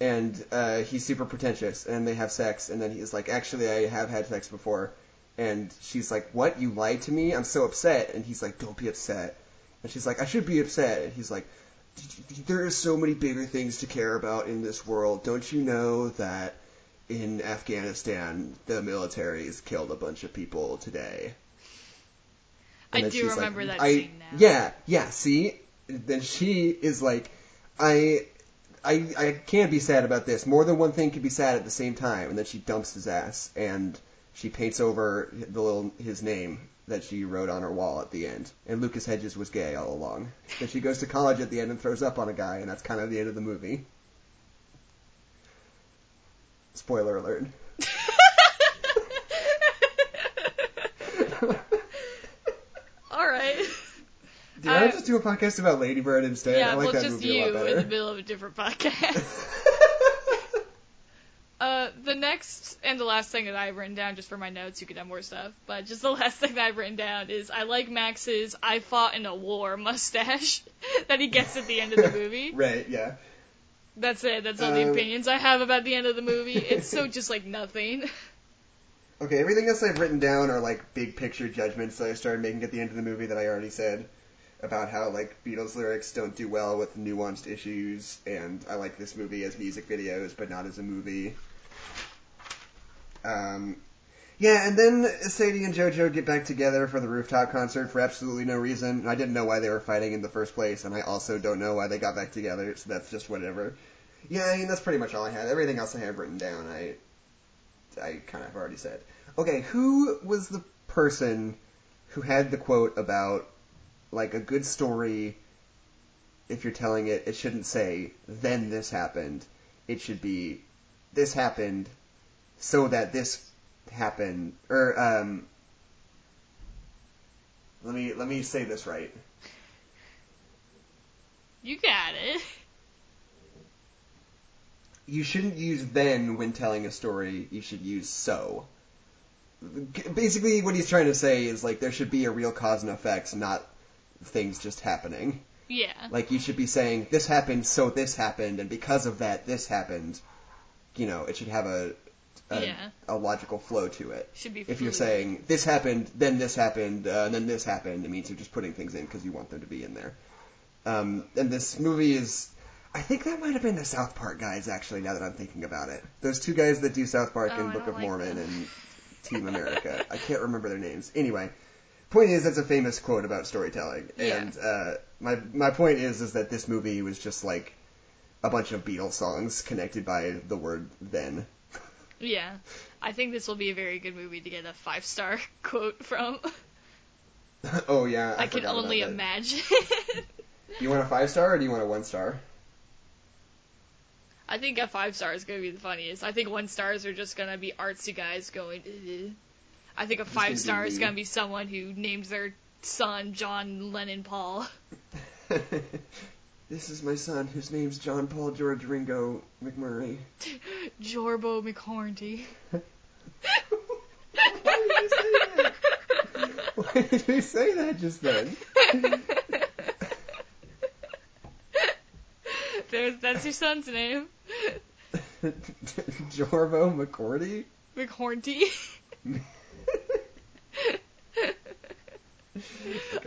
And uh, he's super pretentious, and they have sex, and then he's like, Actually, I have had sex before. And she's like, What? You lied to me? I'm so upset. And he's like, Don't be upset. And she's like, I should be upset. And he's like, There are so many bigger things to care about in this world. Don't you know that in Afghanistan the military's killed a bunch of people today? I And then do she's like, remember that I, scene now. Yeah, yeah. See, then she is like, I, I, I can't be sad about this. More than one thing can be sad at the same time. And then she dumps his ass and she paints over the little his name that she wrote on her wall at the end. And Lucas Hedges was gay all along. Then she goes to college at the end and throws up on a guy, and that's kind of the end of the movie. Spoiler alert. All right. I I- just do a podcast about Ladybird instead? yeah, I like well, that just movie a you lot in the middle of a different podcast. Uh, the next and the last thing that I've written down, just for my notes, you could have more stuff, but just the last thing that I've written down is I like Max's I fought in a war mustache that he gets at the end of the movie. right, yeah. That's it. That's all the Um, opinions I have about the end of the movie. It's so just like nothing. Okay, everything else I've written down are like big picture judgments that I started making at the end of the movie that I already said about how like Beatles lyrics don't do well with nuanced issues, and I like this movie as music videos, but not as a movie. Um, yeah, and then Sadie and JoJo get back together for the rooftop concert for absolutely no reason. I didn't know why they were fighting in the first place, and I also don't know why they got back together, so that's just whatever. Yeah, I mean that's pretty much all I had. Everything else I have written down, I I kind of already said. Okay, who was the person who had the quote about like a good story? If you're telling it, it shouldn't say then this happened. It should be this happened so that this happened. Or um, let me let me say this right. You got it. you shouldn't use then when telling a story. You should use so. Basically, what he's trying to say is like there should be a real cause and effect, not things just happening. Yeah. Like you should be saying this happened, so this happened, and because of that, this happened. You know, it should have a a, Yeah. a logical flow to it. Should be. If you're saying this happened, then this happened, uh, and then this happened, it means you're just putting things in because you want them to be in there. Um, and this movie is, I think that might have been the South Park guys actually. Now that I'm thinking about it, those two guys that do South Park Oh, and Book of like Mormon them. and Team America. I can't remember their names. Anyway, point is that's a famous quote about storytelling, Yeah. and uh, my my point is is that this movie was just like a bunch of Beatles songs connected by the word then. Yeah. I think this will be a very good movie to get a five star quote from. oh yeah, I, I, can only imagine. You want a five star or do you want a one star? I think a five star is gonna be the funniest. I think one stars are just gonna be artsy guys going. "Ugh." I think a five star is gonna be someone who names their son John Lennon Paul. this is my son, whose name's John Paul George Ringo McMurray. Jorbo McHornty. Why did you say that? Why did you say that just then? There's, that's your son's name. Jorbo McCordy? McHornty.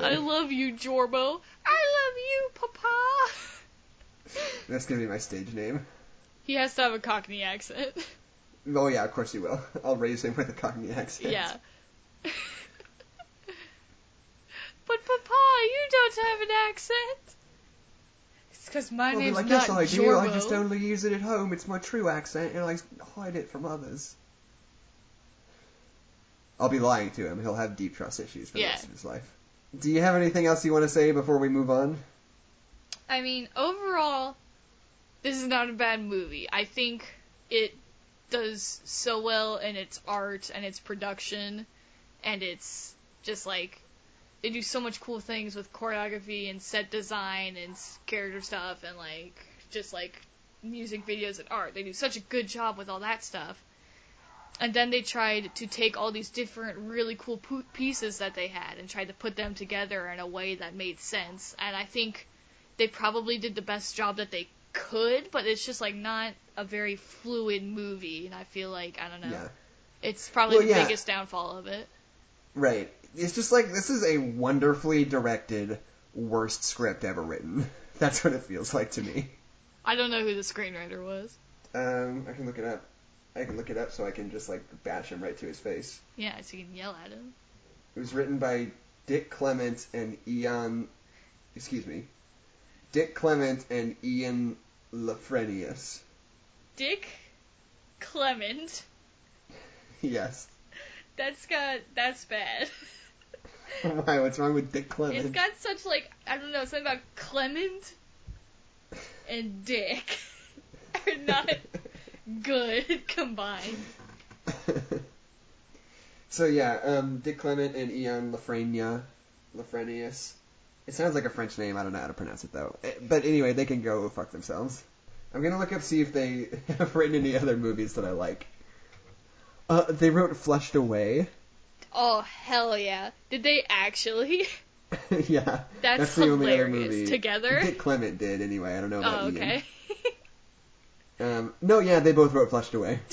I love you, Jorbo. I love you, Papa. That's gonna be my stage name. He has to have a Cockney accent. Oh yeah, of course he will. I'll raise him with a Cockney accent. Yeah. but Papa, you don't have an accent. It's because my I'll name's like, not yes I do, Jorbo. I just only use it at home, it's my true accent, and I hide it from others. I'll be lying to him, he'll have deep trust issues for the rest of his life. Do you have anything else you want to say before we move on? I mean, overall, this is not a bad movie. I think it does so well in its art and its production, and it's just like they do so much cool things with choreography and set design and character stuff and like just like music videos and art. They do such a good job with all that stuff. And then they tried to take all these different really cool pieces that they had and tried to put them together in a way that made sense. And I think they probably did the best job that they could, but it's just like not a very fluid movie. And I feel like I don't know. Yeah. It's probably Well, the yeah. biggest downfall of it. Right. It's just like this is a wonderfully directed worst script ever written. That's what it feels like to me. I don't know who the screenwriter was. Um, I can look it up. I can look it up so I can just like bash him right to his face. Yeah, so you can yell at him. It was written by Dick Clement and Ian. Excuse me. Dick Clement and Ian Lafrenius. Dick Clement. yes. That's got that's bad. Why? What's wrong with Dick Clement? It's got such like I don't know something about Clement and Dick are not good combined. so yeah, um, Dick Clement and Ian Lafrenia, Lafrenius. It sounds like a French name. I don't know how to pronounce it though. Eh, But anyway, they can go fuck themselves. I'm gonna look up see if they have written any other movies that I like. Uh, they wrote Flushed Away. Oh hell yeah! Did they actually? yeah, That's the only other movie. Together? Dick Clement did anyway. I don't know about Oh Ian. okay. Um, no, yeah, they both wrote Flushed Away.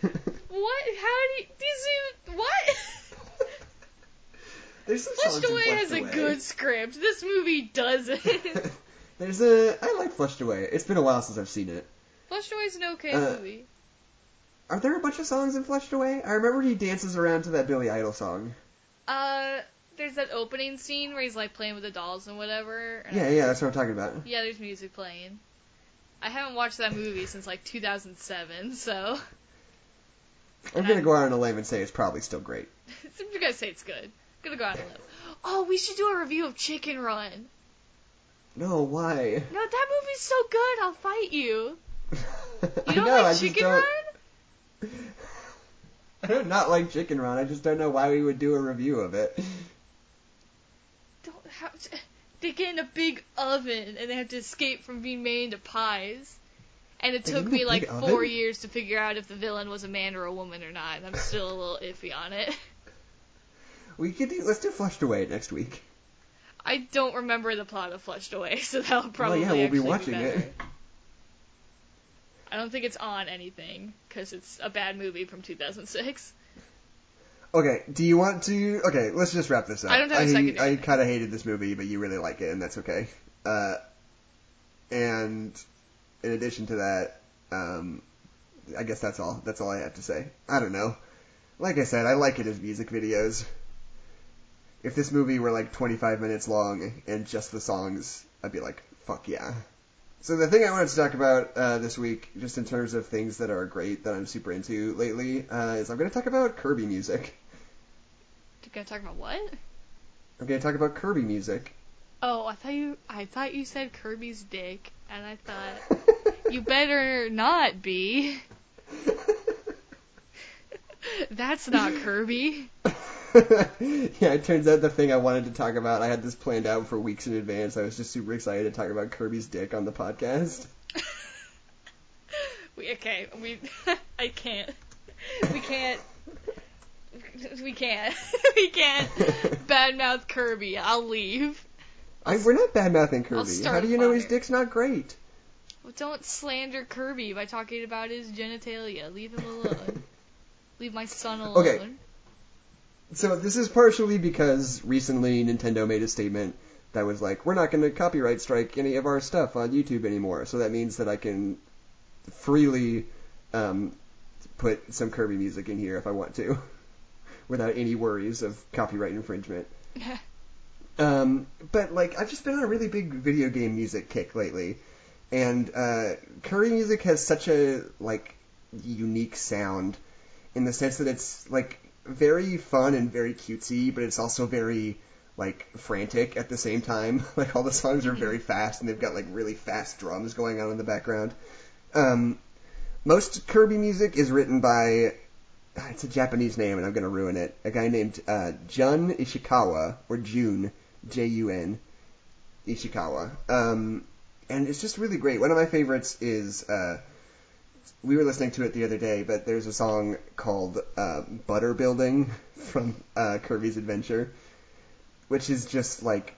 what? How do you? These even what? There's some songs Flushed in Away has a good script. This movie doesn't. There's a. I like Flushed Away. It's been a while since I've seen it. Flushed Away is an okay Uh, movie. Are there a bunch of songs in Flushed Away? I remember he dances around to that Billy Idol song. Uh, there's that opening scene where he's like playing with the dolls and whatever. and Yeah, yeah, that's what I'm talking about. Yeah, there's music playing. I haven't watched that movie since like 2007, so I'm gonna go out on a limb and say it's probably still great. I'm gonna say it's good. I'm gonna go out on a limb. Oh, we should do a review of Chicken Run. No, why? No, that movie's so good. I'll fight you. You don't know, I like Chicken don't. Run? I do not like Chicken Run. I just don't know why we would do a review of it. Don't how, they get in a big oven and they have to escape from being made into pies. And it They took me like four oven? years to figure out if the villain was a man or a woman or not. And I'm still a little iffy on it. We could do. Let's do Flushed Away next week. I don't remember the plot of Flushed Away, so that'll probably well, yeah, we'll be watching better. it. I don't think it's on anything because it's a bad movie from 2006. Okay, do you want to? Okay, let's just wrap this up. I don't have a I, second I kind of hated this movie, but you really like it, and that's okay. Uh, and in addition to that, um, I guess that's all. That's all I have to say. I don't know. Like I said, I like it as music videos. If this movie were like 25 minutes long and just the songs, I'd be like, fuck yeah. So the thing I wanted to talk about uh, this week, just in terms of things that are great that I'm super into lately, uh, is I'm going to talk about Kirby music. You gonna talk about what? I'm going to talk about Kirby music. Oh, I thought you I thought you said Kirby's dick, and I thought you better not be. That's not Kirby. yeah, it turns out the thing I wanted to talk about, I had this planned out for weeks in advance. I was just super excited to talk about Kirby's dick on the podcast. we okay, we I can't. We can't. We can't. we can't badmouth Kirby. I'll leave. I, we're not badmouthing Kirby. How do you know his dick's not great? Well, don't slander Kirby by talking about his genitalia. Leave him alone. Leave my son alone. Okay. So this is partially because recently Nintendo made a statement that was like, we're not going to copyright strike any of our stuff on YouTube anymore. So that means that I can freely um, put some Kirby music in here if I want to, without any worries of copyright infringement. Um, but like, I've just been on a really big video game music kick lately, and uh, Kirby music has such a like unique sound in the sense that it's like very fun and very cutesy, but it's also very like frantic at the same time. Like all the songs are very fast and they've got like really fast drums going on in the background. Um, most Kirby music is written by it's a Japanese name and I'm gonna ruin it. A guy named uh, Jun Ishikawa or June J U N Ishikawa. Um, and it's just really great. One of my favorites is uh, we were listening to it the other day, but there's a song called uh, "Butter Building" from uh, Kirby's Adventure, which is just like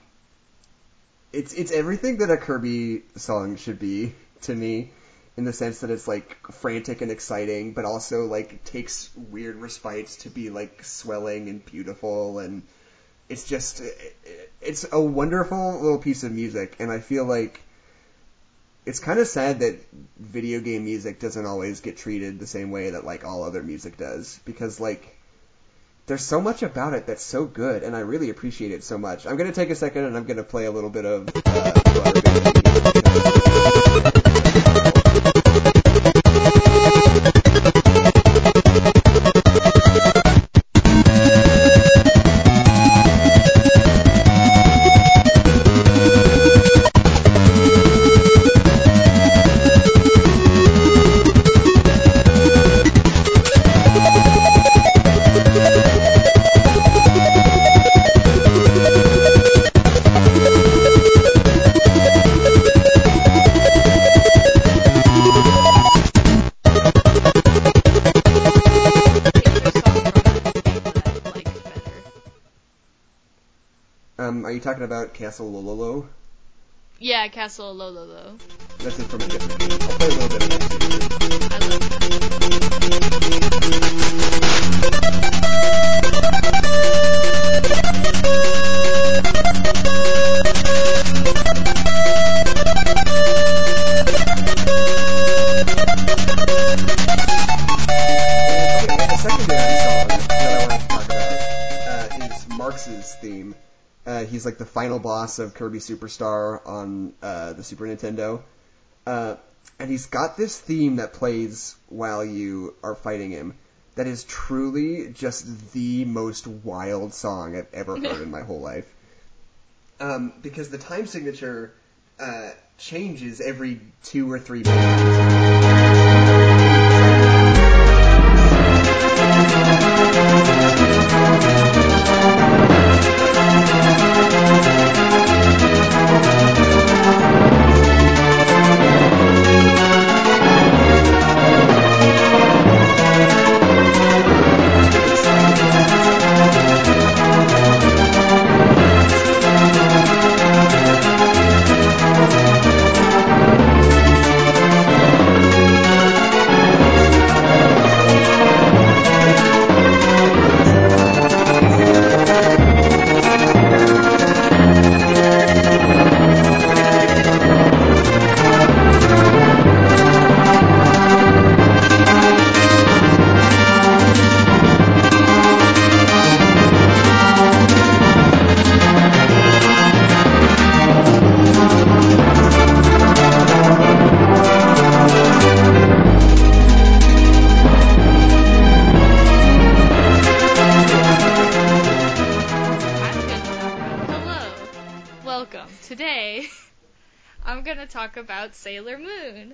it's it's everything that a Kirby song should be to me in the sense that it's like frantic and exciting, but also like takes weird respites to be like swelling and beautiful, and it's just it's a wonderful little piece of music, and I feel like it's kind of sad that video game music doesn't always get treated the same way that like all other music does, because like there's so much about it that's so good, and I really appreciate it so much. I'm gonna take a second and I'm gonna play a little bit of. Uh, talking about Castle Lololo? Yeah, Castle Lololo. That's it from a different game. I'll play a little bit of that. I love that. And, okay, the secondary song that I wanted to talk about uh, is Marx's theme. Uh, he's like the final boss of Kirby Superstar on uh, the Super Nintendo. Uh, and he's got this theme that plays while you are fighting him that is truly just the most wild song I've ever heard in my whole life. Um, because the time signature uh, changes every two or three minutes. About Sailor Moon.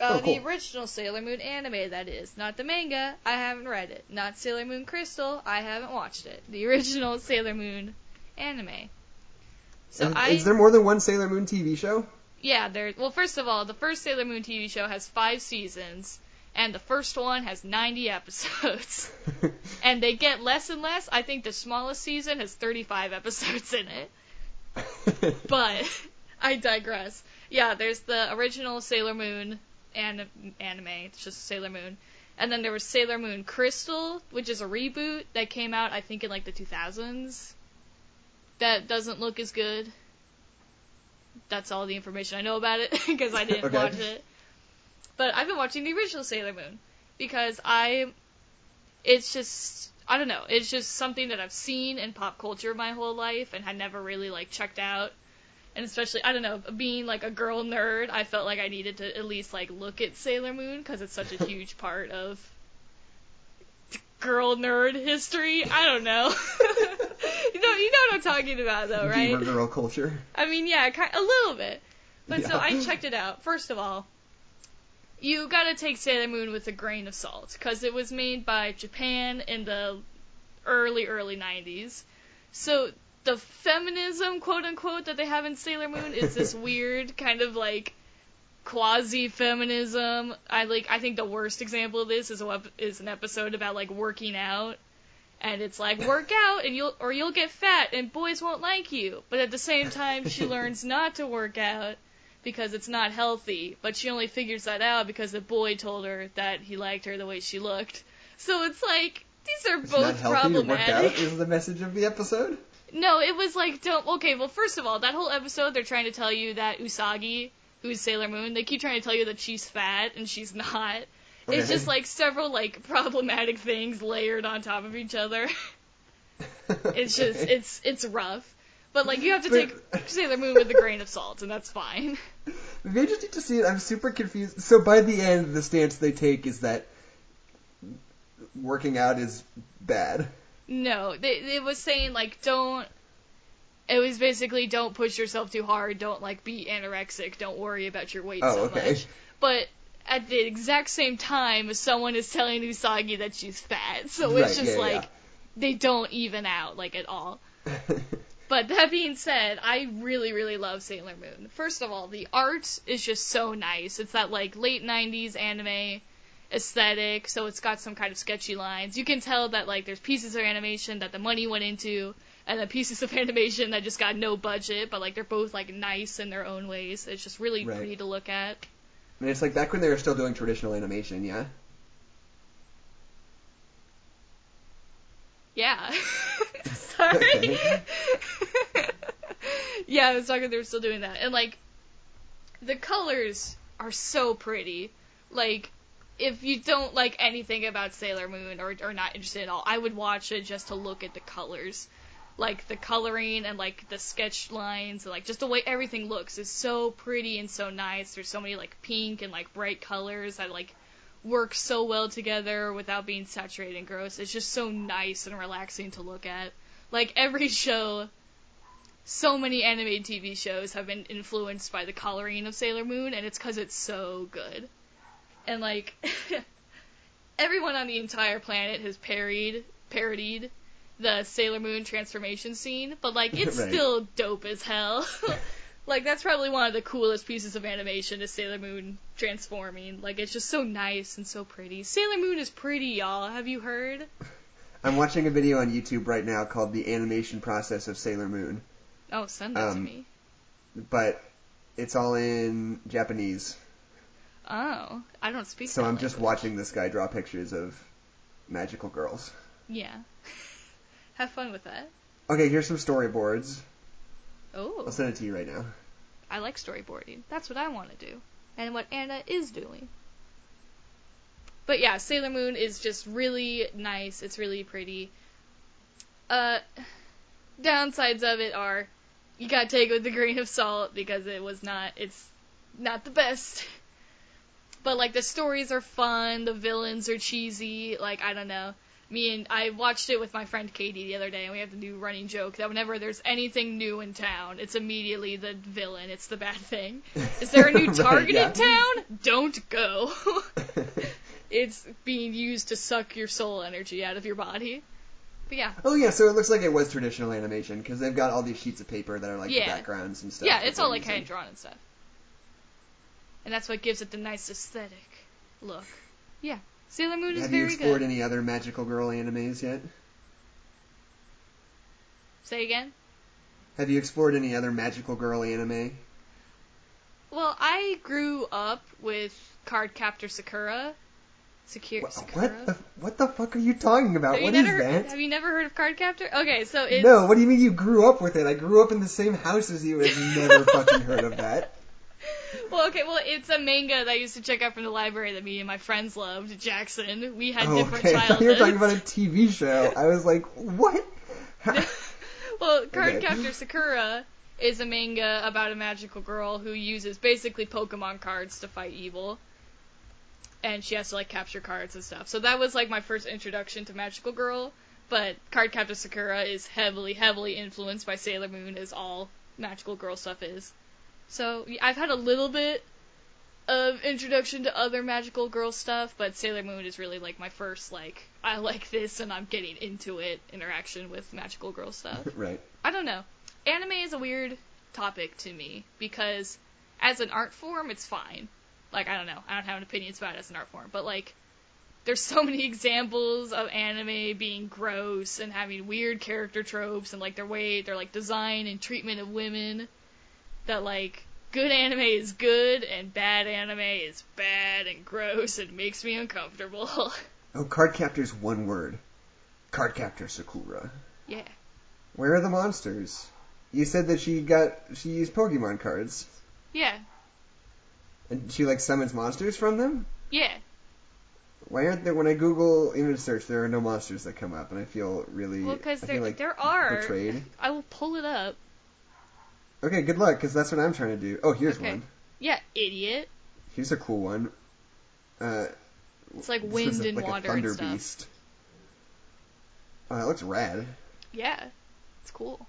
Uh, Oh, cool. The original Sailor Moon anime, that is. Not the manga, I haven't read it. Not Sailor Moon Crystal, I haven't watched it. The original Sailor Moon anime. So is, I. is there more than one Sailor Moon TV show? Yeah, there. Well, first of all, the first Sailor Moon TV show has five seasons, and the first one has 90 episodes. and they get less and less. I think the smallest season has 35 episodes in it. But I digress. Yeah, there's the original Sailor Moon an- anime. It's just Sailor Moon. And then there was Sailor Moon Crystal, which is a reboot that came out, I think, in like the 2000s. That doesn't look as good. That's all the information I know about it because I didn't Okay. watch it. But I've been watching the original Sailor Moon because I. It's just. I don't know. It's just something that I've seen in pop culture my whole life and had never really like checked out. And especially, I don't know, being like a girl nerd, I felt like I needed to at least like look at Sailor Moon because it's such a huge part of girl nerd history. I don't know. you know, you know what I'm talking about though, right? Gamer girl culture. I mean, yeah, a little bit. But so I checked it out. First of all, you gotta take Sailor Moon with a grain of salt because it was made by Japan in the early early 90s. So the feminism, quote unquote, that they have in Sailor Moon is this weird kind of like quasi feminism. I like I think the worst example of this is a, is an episode about like working out. And it's like work out and you'll or you'll get fat and boys won't like you. But at the same time she learns not to work out because it's not healthy, but she only figures that out because the boy told her that he liked her the way she looked. So it's like these are It's both not healthy problematic. to work out is the message of the episode. No, it was like don't. Okay, well, first of all, that whole episode they're trying to tell you that Usagi, who's Sailor Moon, they keep trying to tell you that she's fat and she's not. It's just like several like problematic things layered on top of each other. It's just it's it's rough. But like you have to take Sailor Moon with a grain of salt, and that's fine. Maybe I just need to see it. I'm super confused. So by the end, the stance they take is that working out is bad. No, they it was saying like don't. It was basically don't push yourself too hard. Don't like be anorexic. Don't worry about your weight Oh, so okay. much. But at the exact same time, someone is telling Usagi that she's fat, so Right, it's just yeah, like they don't even out like at all. But that being said, I really, really love Sailor Moon. First of all, the art is just so nice. It's that like late '90s anime aesthetic, so it's got some kind of sketchy lines. You can tell that like there's pieces of animation that the money went into, and then pieces of animation that just got no budget, but like they're both like nice in their own ways. It's just really Right. pretty to look at. I mean, it's like back when they were still doing traditional animation, yeah. Yeah. Sorry. Yeah, I was talking they were still doing that. And like the colors are so pretty. Like if you don't like anything about Sailor Moon or or not interested at all, I would watch it just to look at the colors. Like the coloring and like the sketch lines and like just the way everything looks is so pretty and so nice. There's so many like pink and like bright colors that like work so well together without being saturated and gross. It's just so nice and relaxing to look at. Like every show, so many animated TV shows have been influenced by the coloring of Sailor Moon, and it's because it's so good. And like, everyone on the entire planet has parried parodied the Sailor Moon transformation scene, but like it's Right. still dope as hell. like that's probably one of the coolest pieces of animation is Sailor Moon transforming. Like it's just so nice and so pretty. Sailor Moon is pretty, y'all. Have you heard? I'm watching a video on YouTube right now called "The Animation Process of Sailor Moon," Oh, send that to Um, me. but it's all in Japanese. Oh, I don't speak. So that I'm just watching this guy draw pictures of magical girls. Yeah. Have fun with that. Okay, here's some storyboards. Oh, I'll send it to you right now. I like storyboarding. That's what I want to do, and what Anna is doing. But yeah, Sailor Moon is just really nice. It's really pretty. Uh, downsides of it are you gotta take it with a grain of salt because it was not. It's not the best. But like the stories are fun, the villains are cheesy. Like I don't know. Me and I watched it with my friend Katie the other day, and we have the new running joke that whenever there's anything new in town, it's immediately the villain. It's the bad thing. Is there a new Right, Target yeah. in town? Don't go. it's being used to suck your soul energy out of your body. But yeah, oh yeah, so it looks like it was traditional animation because they've got all these sheets of paper that are like Yeah. the backgrounds and stuff. yeah, it's all like hand drawn and stuff. And that's what gives it the nice aesthetic look. Yeah, Sailor Moon is Have very good. Have you explored good. any other magical girl animes yet? Say again. Have you explored any other magical girl anime? Well, I grew up with Card Captor Sakura. Sakura. What, Sakura. what the what the fuck are you talking about? You What is never that? have you never heard of Card Captor? Okay, so it's No, what do you mean you grew up with it? I grew up in the same house as you and never fucking heard of that. Well, okay, well, it's a manga that I used to check out from the library that me and my friends loved. Jackson. We had Oh, different okay, I thought you were talking about a TV show. I was like, what? well, Card Okay. Captor Sakura is a manga about a magical girl who uses basically Pokemon cards to fight evil. And she has to like capture cards and stuff. So that was like my first introduction to Magical Girl. But Card Captor Sakura is heavily, heavily influenced by Sailor Moon, as all Magical Girl stuff is. So I've had a little bit of introduction to other Magical Girl stuff, but Sailor Moon is really like my first like I like this and I'm getting into it interaction with Magical Girl stuff. right. I don't know. Anime is a weird topic to me because as an art form, it's fine. Like I don't know, I don't have an opinions about it as an art form, but like there's so many examples of anime being gross and having weird character tropes and like their way, their like design and treatment of women that like good anime is good and bad anime is bad and gross and makes me uncomfortable. Oh, card captor's one word. Card captor Sakura. yeah. Where are the monsters? You said that she got she used Pokemon cards, Yeah. and she like summons monsters from them. Yeah. Why aren't there? When I Google image search, there are no monsters that come up, and I feel really. Well, because there like there are. betrayed. I will pull it up. Okay, good luck, because that's what I'm trying to do. Oh, here's Okay. one. Yeah, idiot. Here's a cool one. Uh, It's like wind a- and like water a thunder and stuff. beast. Oh, that looks rad. Yeah, it's cool.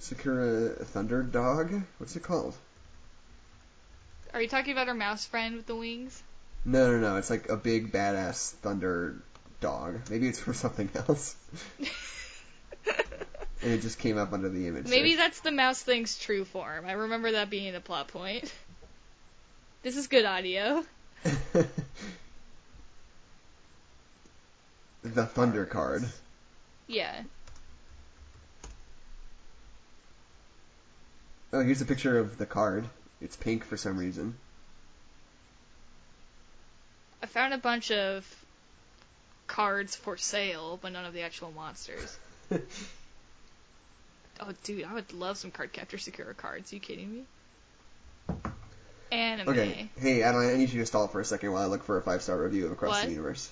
Sakura Thunder Dog. What's it called? Are you talking about our mouse friend with the wings? No, no, no. It's like a big badass thunder dog. Maybe it's for something else. and it just came up under the image. Maybe search. that's the mouse thing's true form. I remember that being a plot point. This is good audio. the thunder card. Yeah. Oh, here's a picture of the card. It's pink for some reason. I found a bunch of cards for sale, but none of the actual monsters. Oh, dude, I would love some Cardcaptor Sakura cards. Are you kidding me? Anime. Okay. Hey, Adeline, I need you to stall for a second while I look for a five star review of Across What? the Universe.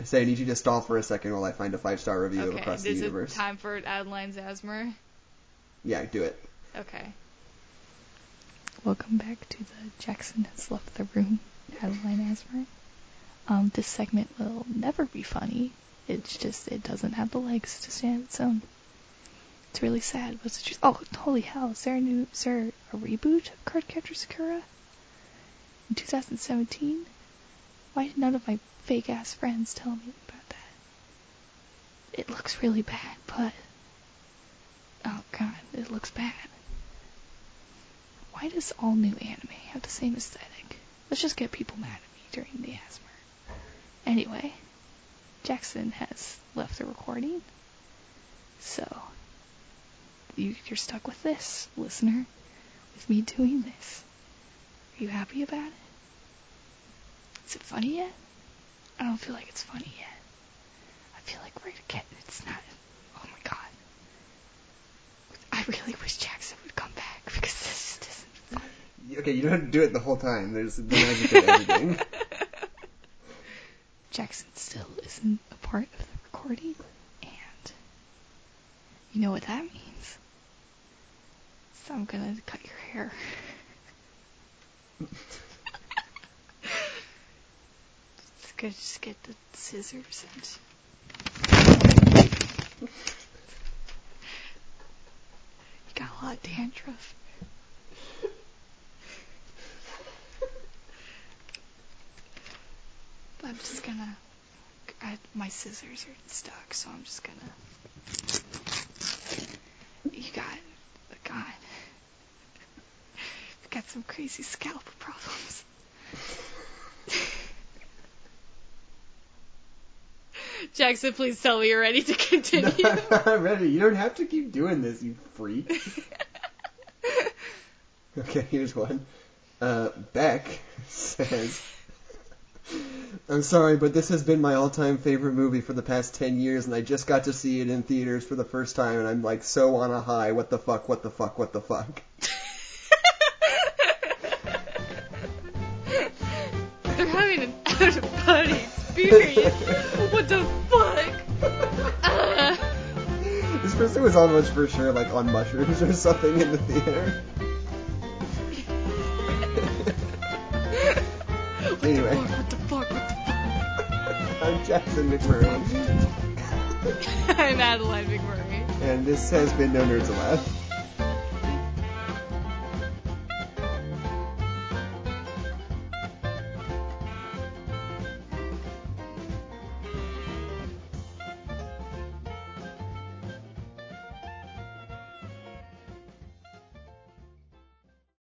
I say I need you to stall for a second while I find a five star review of Okay, Across the is Universe. it time for Adeline's ASMR? Yeah, do it. Okay. Welcome back to the Jackson has left the room. Adeline ASMR. Um, this segment will never be funny. It's just it doesn't have the legs to stand on its own. It's really sad. The truth? Oh, holy hell! Is there a new? Is there a reboot of Cardcaptor Sakura in 2017? Why did none of my fake ass friends tell me about that? It looks really bad, but oh god, it looks bad. Why does all new anime have the same aesthetic? Let's just get people mad at me during the ASMR. Anyway, Jackson has left the recording. So, you're stuck with this, listener, with me doing this. Are you happy about it? Is it funny yet? I don't feel like it's funny yet. I feel like we're getting, it's not, oh my god. I really wish Jackson would come back because this just isn't funny. Okay, you don't have to do it the whole time. There's the magic of editing. Jackson still isn't a part of the recording, and you know what that means. So I'm gonna cut your hair. Just gonna just get the scissors and. You got a lot of dandruff. I'm just gonna. I, my scissors are stuck, so I'm just gonna. You got. God. You've got some crazy scalp problems. Jackson, please tell me you're ready to continue. I'm ready. You don't have to keep doing this, you freak. Okay, here's one. Uh, Beck says, I'm sorry, but this has been my all-time favorite movie for the past 10 years, and I just got to see it in theaters for the first time, and I'm like so on a high. What the fuck, what the fuck, what the fuck? What the fuck? Uh, This person was almost for sure like on mushrooms or something in the theater. anyway, what the fuck? What the fuck? I'm Jackson McMurray, I'm Adeline McMurray. and this has been No Nerds Allowed.